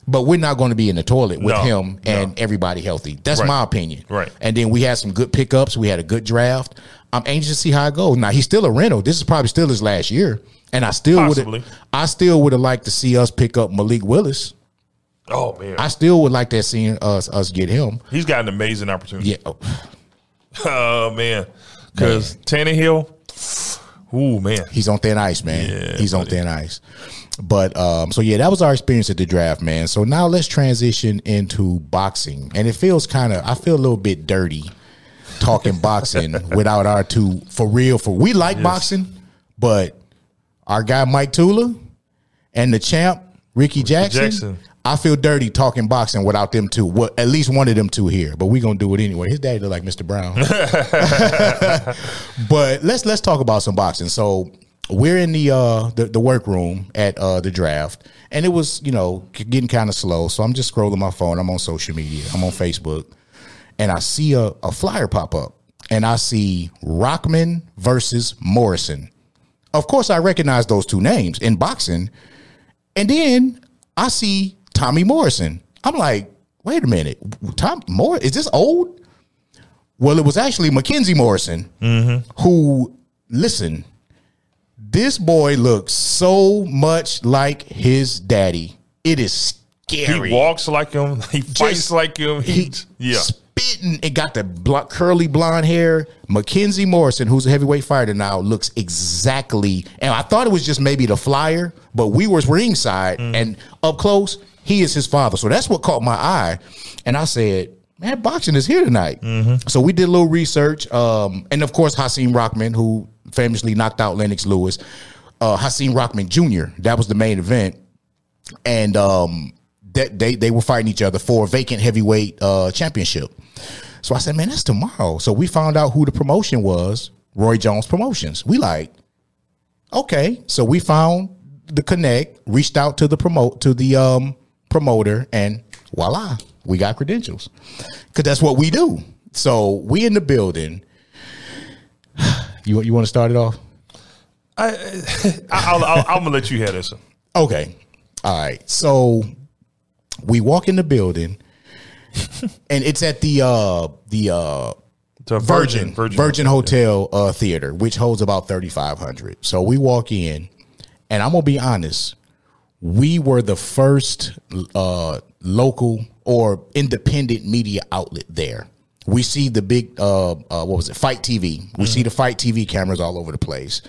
But we're not going to be in the toilet with No, him and no. everybody healthy. That's Right. my opinion. Right. And then we had some good pickups. We had a good draft. I'm anxious to see how it goes. Now he's still a rental. This is probably still his last year, and I still would I still would have liked to see us pick up Malik Willis. Oh man, I still would like to seen us us get him. he's got an amazing opportunity. Yeah. Oh, Oh man, because Tannehill. Ooh man, He's on thin ice, man. Yeah, He's on thin ice. But um, so yeah, that was our experience at the draft, man. So now let's transition into boxing, and it feels kind of I feel a little bit dirty talking boxing without our two for real. For we like boxing, but our guy Mike Tula and the champ Ricky Jackson, Jackson. I feel dirty talking boxing without them two. Well, at least one of them two here, but we gonna do it anyway. His daddy look like Mr. Brown. but let's let's talk about some boxing. So we're in the uh the, the workroom at uh the draft, and it was you know getting kind of slow. So I'm just scrolling my phone. I'm on social media. I'm on Facebook, and I see a, a flyer pop up, and I see Rahman versus Morrison. Of course, I recognize those two names in boxing, and then I see Tommy Morrison. I'm like, wait a minute, Tom Moore is this old? Well, it was actually Mackenzie Morrison who, listen, this boy looks so much like his daddy. It is scary. he walks like him. He fights like him. He, He yeah, spitting and got the blo- curly blonde hair. Mackenzie Morrison, who's a heavyweight fighter now, looks exactly. And I thought it was just maybe the flyer, but we were ringside mm-hmm. and up close. He is his father, so that's what caught my eye. And I said, "Man, boxing is here tonight." So we did a little research, um, and of course, Hasim Rahman, who famously knocked out Lennox Lewis, uh, Hasim Rahman Jr. That was the main event and um, that they they were fighting each other for a vacant heavyweight uh, championship. So I said, man, that's tomorrow. So we found out who the promotion was. Roy Jones Promotions. We like, okay. So we found the connect, reached out to the promote to the um, promoter, and voila, we got credentials because that's what we do. So we in the building. You you want to start it off? I, I'll, I'll, I'm gonna let you have this. one. Okay. All right. So we walk in the building and it's at the uh the uh To Virgin Virgin, Virgin, Hotel uh, Theater, which holds about thirty five hundred. So we walk in, and I'm gonna be honest, we were the first uh, local or independent media outlet there. We see the big uh, uh, what was it, FITE TV. We see the FITE TV cameras all over the place,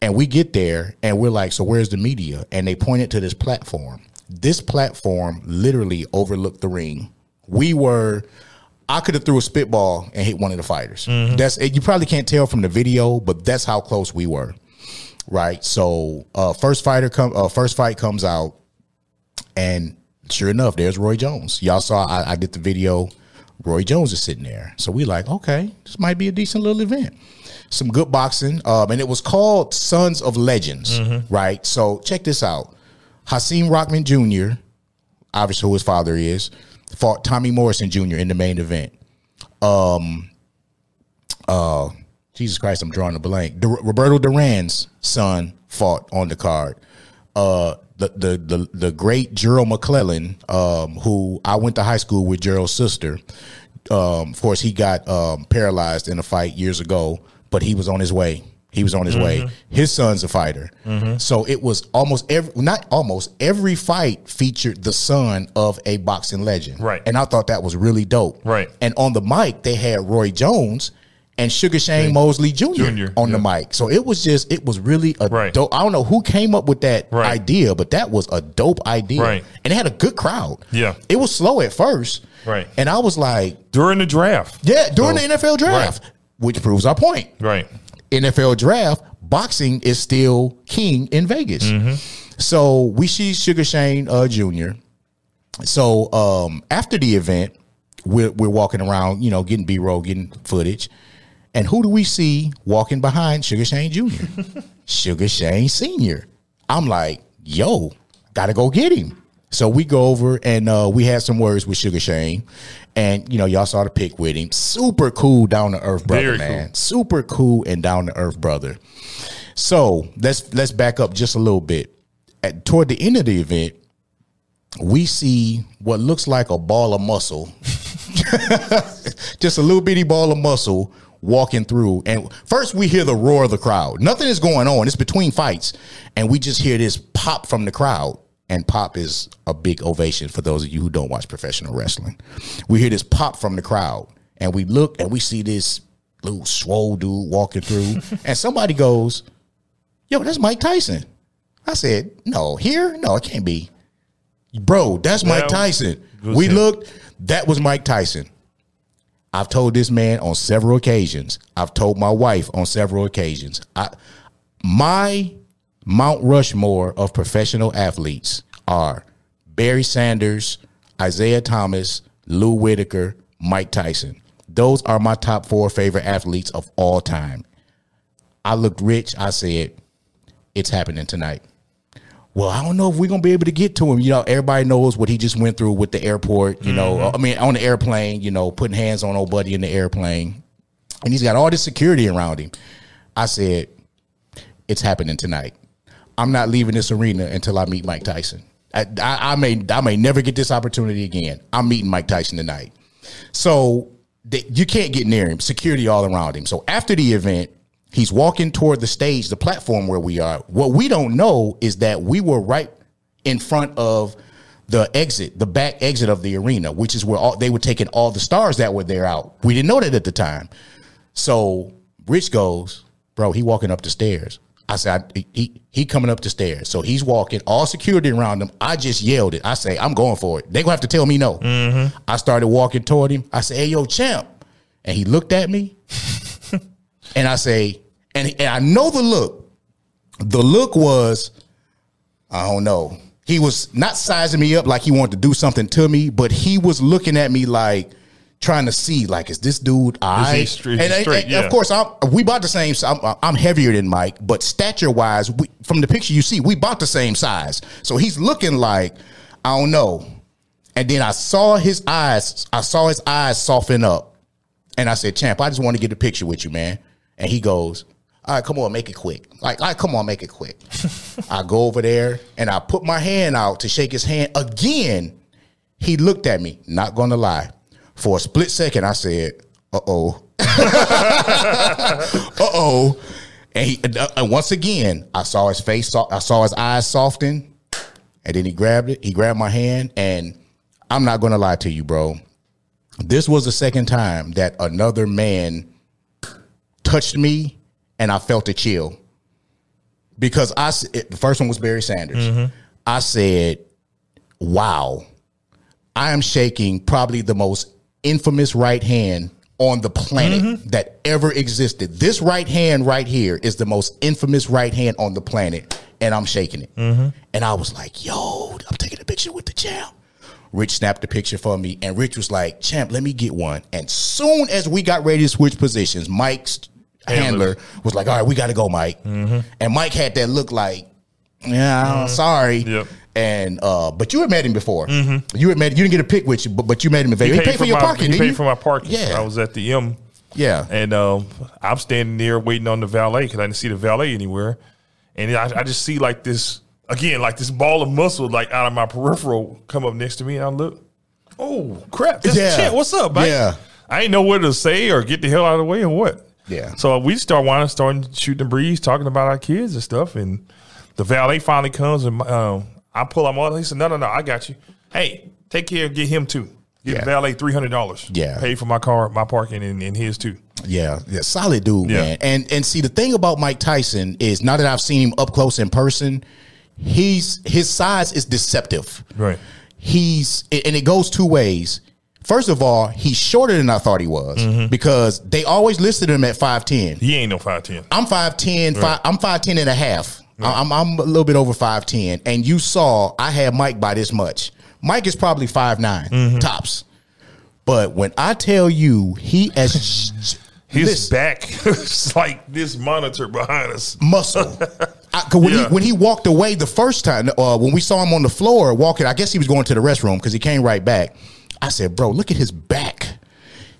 and we get there and we're like, so where's the media? And they pointed to this platform. This platform literally overlooked the ring. We were. I could have threw a spitball and hit one of the fighters. That's you probably can't tell from the video, but that's how close we were. Right. So uh, first fighter come uh, first fight comes out, and sure enough, there's Roy Jones. Y'all saw I, I did the video. Roy Jones is sitting there. So we like, okay, this might be a decent little event. Some good boxing. Um, and it was called Sons of Legends. Right. So check this out. Hasim Rahman Jr., obviously who his father is, fought Tommy Morrison Jr. in the main event. Um, uh, Jesus Christ, I'm drawing a blank. Roberto Duran's son fought on the card. Uh, the the the, the great Gerald McClellan, um, who I went to high school with Gerald's sister. Um, of course, he got um, paralyzed in a fight years ago, but he was on his way. He was on his way. His son's a fighter, so it was almost every not almost every fight featured the son of a boxing legend. Right. and I thought that was really dope. Right. and on the mic they had Roy Jones and Sugar Shane Mosley Jr. Jr., on the mic. So it was just it was really a Right. dope. I don't know who came up with that Right. idea, but that was a dope idea. Right. And it had a good crowd. Yeah. It was slow at first. Right. And I was like, during the draft. yeah, during So- the NFL draft, which proves our point. Right. NFL draft, boxing is still king in Vegas. Mm-hmm. So we see Sugar Shane uh, Jr. So um, after the event, we're, we're walking around, you know, getting B roll, getting footage. And who do we see walking behind Sugar Shane Jr.? Sugar Shane Sr. I'm like, yo, gotta go get him. So we go over and uh, we had some words with Sugar Shane. And, you know, y'all saw the pic with him. Super cool, down to earth brother, Very man. cool. Super cool and down to earth brother. So let's let's back up just a little bit. At toward the end of the event, we see what looks like a ball of muscle, just a little bitty ball of muscle walking through. And first, we hear the roar of the crowd. Nothing is going on. It's between fights, and we just hear this pop from the crowd. And pop is a big ovation for those of you who don't watch professional wrestling. We hear this pop from the crowd, and we look and we see this little swole dude walking through, and somebody goes, "Yo, that's Mike Tyson." I said, "No, here, no, it can't be." Bro, that's Mike Tyson. We looked, that was Mike Tyson. I've told this man on several occasions. I've told my wife on several occasions. I, my Mount Rushmore of professional athletes are Barry Sanders, Isiah Thomas, Lou Whitaker, Mike Tyson. Those are my top four favorite athletes of all time. I looked rich. I said, it's happening tonight. Well, I don't know if we're gonna be able to get to him. You know, everybody knows what he just went through with the airport. You know, mm-hmm. I mean, on the airplane. You know, putting hands on old buddy in the airplane, and he's got all this security around him. I said, "It's happening tonight. I'm not leaving this arena until I meet Mike Tyson. I, I, I may, I may never get this opportunity again. I'm meeting Mike Tyson tonight. So th- you can't get near him. Security all around him. So after the event, he's walking toward the stage, the platform where we are. What we don't know is that we were right in front of the exit, the back exit of the arena, which is where all, they were taking all the stars that were there out. We didn't know that at the time. So Rich goes, bro, he walking up the stairs. I said, I, he he coming up the stairs. So he's walking, all security around him. I just yelled it. I say, I'm going for it. They gonna have to tell me no. Mm-hmm. I started walking toward him. I said, hey, yo, champ. And he looked at me. and I say, and, and I know the look. The look was, I don't know. He was not sizing me up like he wanted to do something to me, but he was looking at me like trying to see, like, is this dude all Is he right? straight- and, and- straight, and yeah. of course, I'm, we bought the same. I'm, I'm heavier than Mike, but stature wise, we, from the picture you see, we bought the same size. So he's looking like, I don't know. And then I saw his eyes. I saw his eyes soften up, and I said, "Champ, I just want to get a picture with you, man." And he goes, "All right, come on, make it quick. Like, right, come on, make it quick." I go over there and I put my hand out to shake his hand again. He looked at me. Not gonna lie, for a split second, I said, uh oh, uh oh. And, and once again, I saw his face, I saw his eyes soften, and then he grabbed it. He grabbed my hand, and I'm not gonna lie to you, bro. This was the second time that another man touched me, and I felt a chill because I it, the first one was Barry Sanders. Mm-hmm. I said, "Wow, I am shaking probably the most infamous right hand on the planet mm-hmm. that ever existed. This right hand right here is the most infamous right hand on the planet, and I'm shaking it. Mm-hmm. And I was like, "Yo, I'm taking a picture with the champ." Rich snapped the picture for me, and Rich was like, "Champ, let me get one." And soon as we got ready to switch positions, Mike's handler was like, "All right, we got to go, Mike." And Mike had that look like, "Yeah, I'm sorry." Yep. And uh, but you had met him before. You had met. You didn't get a pick with you, but, but you met him in Vegas. He, paid, for, your my, parking. He paid you? for my parking. Yeah. I was at the M, Yeah. and um, I'm standing there waiting on the valet because I didn't see the valet anywhere, and I, I just see like this again, like this ball of muscle like out of my peripheral come up next to me, and I look, oh crap, that's Yeah. What's up, man? Yeah. I ain't know what to say or get the hell out of the way or what. Yeah. So we start wanting starting shooting the breeze, talking about our kids and stuff, and the valet finally comes and um, I pull him out. He said, "No, no, no, I got you. Hey, take care. Get him too. Get Yeah. the valet three hundred dollars. Yeah. pay for my car, my parking, and, and his too. Yeah, yeah, solid dude, Yeah. man. And and see the thing about Mike Tyson is now that I've seen him up close in person, he's his size is deceptive. Right. He's and it goes two ways. First of all, he's shorter than I thought he was Mm-hmm. because they always listed him at 5'10. He ain't no five ten. I'm 5'10, five, I'm 5'10 and a half. I'm, I'm a little bit over 5'10. And you saw I had Mike by this much. Mike is probably 5'9 Mm-hmm. tops. But when I tell you he has His listen, back is like this monitor behind us. muscle. I, when, Yeah. he, when he walked away the first time, uh, when we saw him on the floor walking, I guess he was going to the restroom because he came right back. I said, bro, look at his back.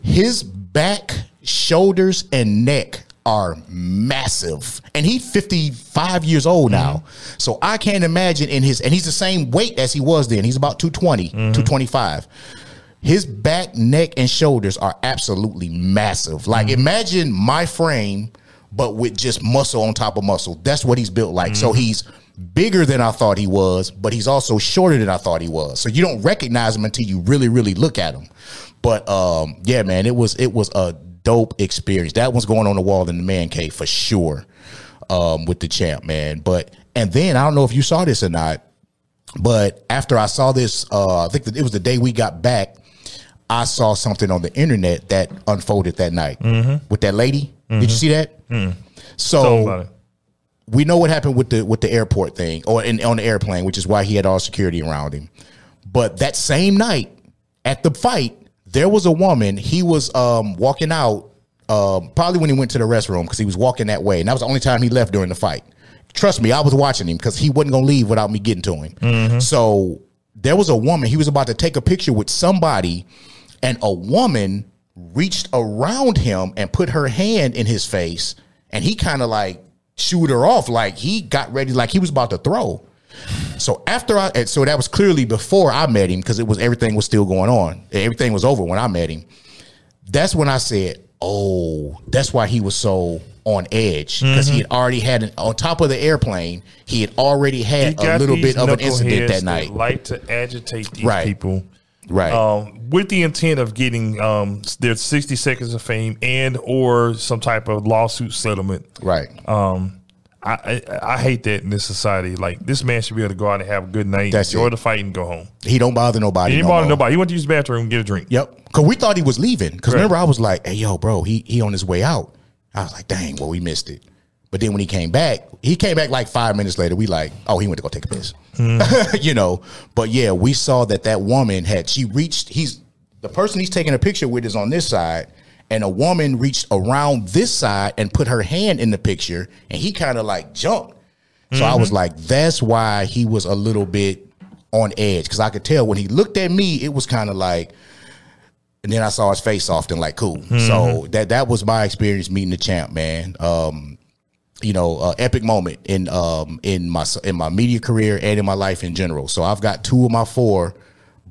His back, shoulders, and neck are massive. And he's 55 years old now. Mm-hmm. So I can't imagine in his, and he's the same weight as he was then. He's about 220, mm-hmm. 225. His back, neck, and shoulders are absolutely massive. Like mm-hmm. imagine my frame, but with just muscle on top of muscle. That's what he's built like. So he's bigger than I thought he was, but he's also shorter than I thought he was. So you don't recognize him until you really, really look at him. But um, yeah, man, it was it was a dope experience. That one's going on the wall in the man cave for sure. Um, with the champ, man. But and then I don't know if you saw this or not, but after I saw this, uh, I think that it was the day we got back. I saw something on the internet that unfolded that night with that lady. Did you see that? Me So. We know what happened with the with the airport thing or in, on the airplane, which is why he had all security around him. But that same night at the fight, there was a woman. He was um, walking out, um, probably when he went to the restroom because he was walking that way, and that was the only time he left during the fight. Trust me, I was watching him because he wasn't gonna leave without me getting to him. So there was a woman. He was about to take a picture with somebody, and a woman reached around him and put her hand in his face, and he kind of like shooed her off, like he got ready, like he was about to throw. So after I, so that was clearly before I met him because it was everything was still going on. Everything was over when I met him. That's when I said, "Oh, that's why he was so on edge because he had already had an, on top of the airplane. He had already had a little bit of an incident that night. like to agitate these Right. people. Right. um, with the intent of getting um, their 60 seconds of fame and or some type of lawsuit settlement. right. Um, I, I I hate that in this society. Like this man should be able to go out and have a good night, That's enjoy it. the fight, and go home. he don't bother nobody. He didn't no bother more. nobody. He went to use the bathroom and get a drink. Yep. Cause we thought he was leaving. Cause Right. remember I was like, "Hey, yo, bro, he he on his way out." I was like, "Dang, well, we missed it." But then when he came back, he came back like five minutes later. We like, "Oh, he went to go take a piss," you know. But yeah, we saw that that woman had she reached. He's the person he's taking a picture with is on this side, and a woman reached around this side and put her hand in the picture, and he kind of like jumped. So I was like, that's why he was a little bit on edge because I could tell when he looked at me, it was kind of like, and then I saw his face often like cool. So that that was my experience meeting the champ, man. Um, you know, uh, epic moment in um in my in my media career and in my life in general. So I've got two of my four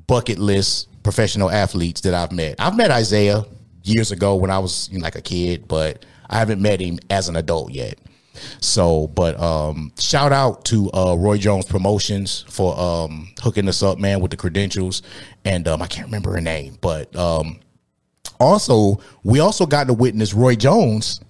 bucket list professional athletes that I've met. I've met Isiah years ago when I was you know, like a kid, but I haven't met him as an adult yet. So, but um, shout out to uh, Roy Jones Promotions for um, hooking us up, man, with the credentials, and um, I can't remember her name, but um, also we also got to witness Roy Jones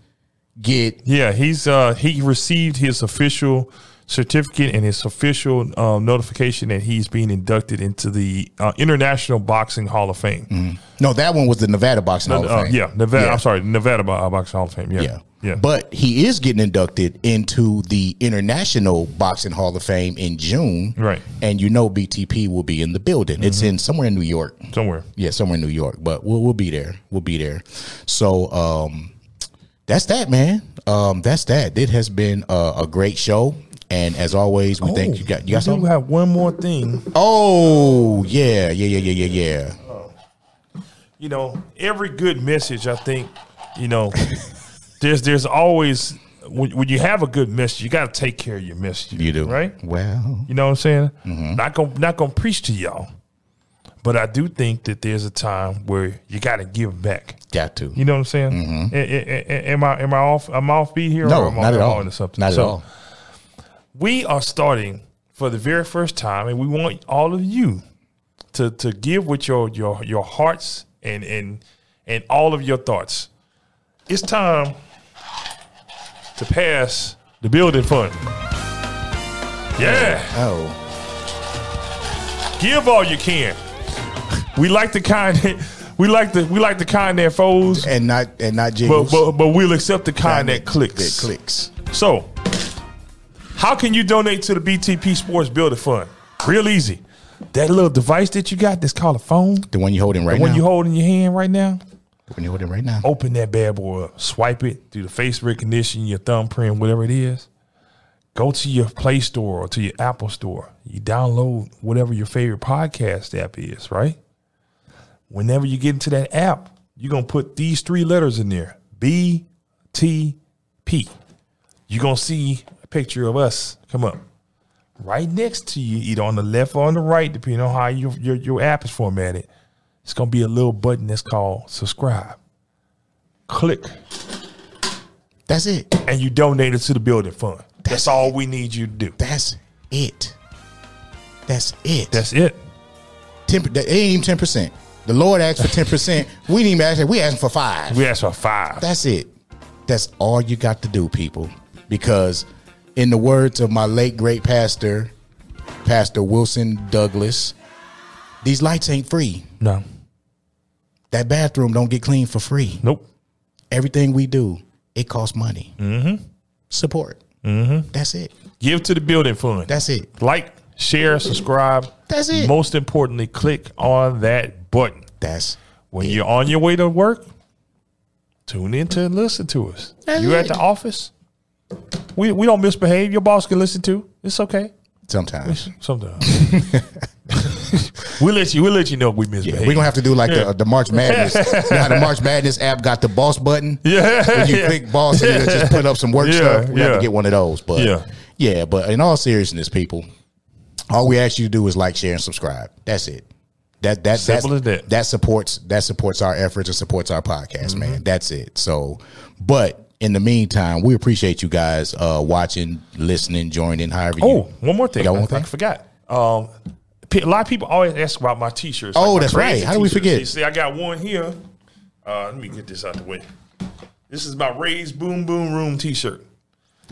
get Yeah, he's uh he received his official certificate and his official um, notification that he's being inducted into the uh, International Boxing Hall of Fame. no, that one was the Nevada Boxing Hall of Uh, Fame. yeah, Nevada. Yeah. I'm sorry, Nevada Bo- Boxing Hall of Fame. Yeah, Yeah. yeah. But he is getting inducted into the International Boxing Hall of Fame in June. Right. And you know BTP will be in the building. It's in somewhere in New York. somewhere. Yeah, somewhere in New York. But we'll we'll be there. We'll be there. So um that's that, man. Um that's that. It has been a, a great show. And as always, we thank you got you got we do have one more thing. Oh, yeah, yeah, yeah, yeah, yeah, yeah. You know, every good message, I think, you know, there's there's always when, when you have a good message, you got to take care of your message. You do. right? Well, You know what I'm saying? Mm-hmm. Not gonna not gonna preach to y'all, but I do think that there's a time where you got to give back. got to. You know what I'm saying? A- a- a- Am I am I off? Am I off beat here? Mm-hmm. no, or am I not at all. something? Not at all. We are starting for the very first time, and we want all of you to to give with your your your hearts and and and all of your thoughts. It's time to pass the building fund. Yeah. Oh. Give all you can. We like the kind that we like the we like the kind that folds, And not and not but jiggles. but, but we'll accept the kind that clicks. That clicks. So, how can you donate to the BTP Sports Builder Fund? Real easy. That little device that you got that's called a phone, The one you're holding right now. the one you hold in your hand right now, The one you holding right now. open that bad boy up, swipe it through the face recognition, your thumbprint, whatever it is. Go to your Play Store or to your Apple Store. You download whatever your favorite podcast app is, right? Whenever you get into that app, you're going to put these three letters in there B T P. You're going to see a picture of us come up. Right next to you, either on the left or on the right, depending on how your, your, your app is formatted, it's going to be a little button that's called subscribe. Click That's it. and you donate it to the building fund. That's all we need you to do. That's it. That's it. That's it. ten. That ain't even ten percent. The Lord asked for ten percent. We didn't even ask. We asking for five. We asked for five. That's it. That's all you got to do, people. Because, in the words of my late great pastor, Pastor Wilson Douglas, these lights ain't free. No. That bathroom don't get cleaned for free. Nope. Everything we do, it costs money. Mm-hmm. Support. Mm-hmm. That's it. Give to the building fund. That's it. like, share, subscribe. That's it. Most importantly, click on that button. That's When you're on your way to work, tune in to listen to us. That's you at it. the office, we, we don't misbehave. Your boss can listen to. It's okay. sometimes. Sometimes. we'll let you we'll let you know if we misbehave. Yeah, we're gonna have to do like Yeah. the, the March Madness. how the March Madness app got the boss button? Yeah. When you Yeah. click boss and just put up some work Yeah, stuff. We have yeah. to get one of those. But Yeah. yeah. but in all seriousness, people, all we ask you to do is like, share, and subscribe. That's it. That that Simple that's, that. that supports that supports our efforts and supports our podcast, Mm-hmm. man. That's it. So, but in the meantime, we appreciate you guys uh watching, listening, joining, however you Oh, one more thing. one I, thing? I forgot. Um, a lot of people always ask about my t-shirts. Oh, my that's right. How do we forget? See, see, I got one here. Uh, let me get this out the way. This is my Ray's Boom Boom Room t-shirt.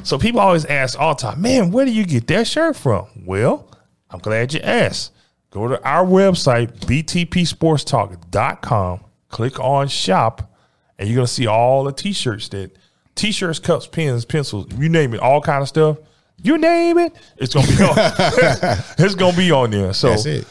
So people always ask all the time, man, where do you get that shirt from? Well, I'm glad you asked. Go to our website, btpsportstalk.com, click on shop, and you're gonna see all the t-shirts that t-shirts, cups, pens, pencils, you name it, all kind of stuff. You name it, it's gonna be on. it's gonna be on there. So That's it.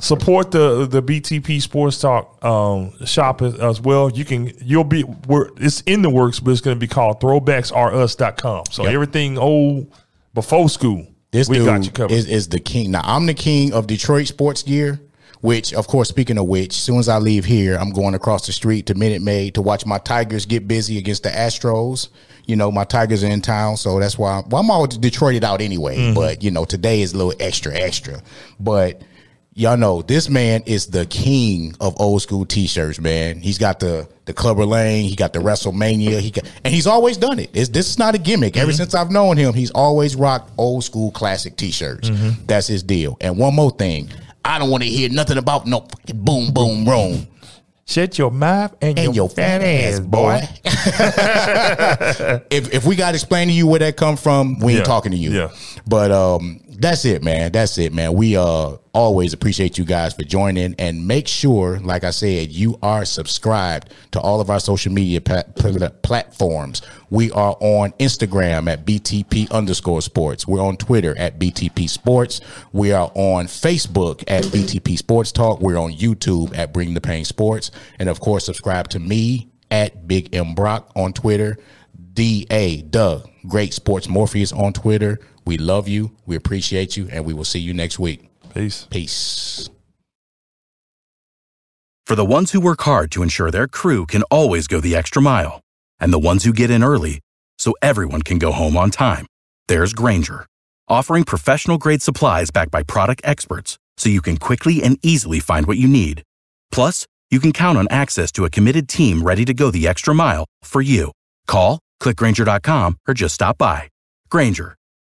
support the the BTP Sports Talk um, shop as, as well. You can you'll be we're, it's in the works, but it's going to be called throwbacksrus.com. So Yep. everything old before school, This we dude got you covered. is, is the king. Now I'm the king of Detroit sports gear. Which, of course, speaking of which, as soon as I leave here, I'm going across the street to Minute Maid to watch my Tigers get busy against the Astros. You know, my Tigers are in town, so that's why. well, I'm all Detroited out anyway, Mm-hmm. but you know, today is a little extra, extra. But y'all know this man is the king of old school t-shirts, man. He's got the the Clubber Lang, he got the WrestleMania, he got, and he's always done it. It's, this is not a gimmick. Ever since I've known him, he's always rocked old school classic t-shirts. That's his deal. And one more thing, I don't want to hear nothing about no fucking boom boom room Shut your mouth and, and your fat ass, boy. if if we got to explain to you where that come from, we ain't Yeah. talking to you. Yeah. But um, that's it, man. That's it, man. We uh always appreciate you guys for joining, and make sure, like I said, you are subscribed to all of our social media platforms. We are on Instagram at BTP underscore sports. We're on Twitter at BTP Sports. We are on Facebook at BTP Sports Talk. We're on YouTube at Bring the Pain Sports, and of course, subscribe to me at Big M Brock on Twitter. D.A. Doug, Great Sports Morpheus on Twitter. We love you. We appreciate you. And we will see you next week. Peace. Peace. For the ones who work hard to ensure their crew can always go the extra mile, and the ones who get in early so everyone can go home on time, there's Grainger, offering professional grade supplies backed by product experts so you can quickly and easily find what you need. Plus, you can count on access to a committed team ready to go the extra mile for you. Call, clickgrainger.com, or just stop by. Grainger,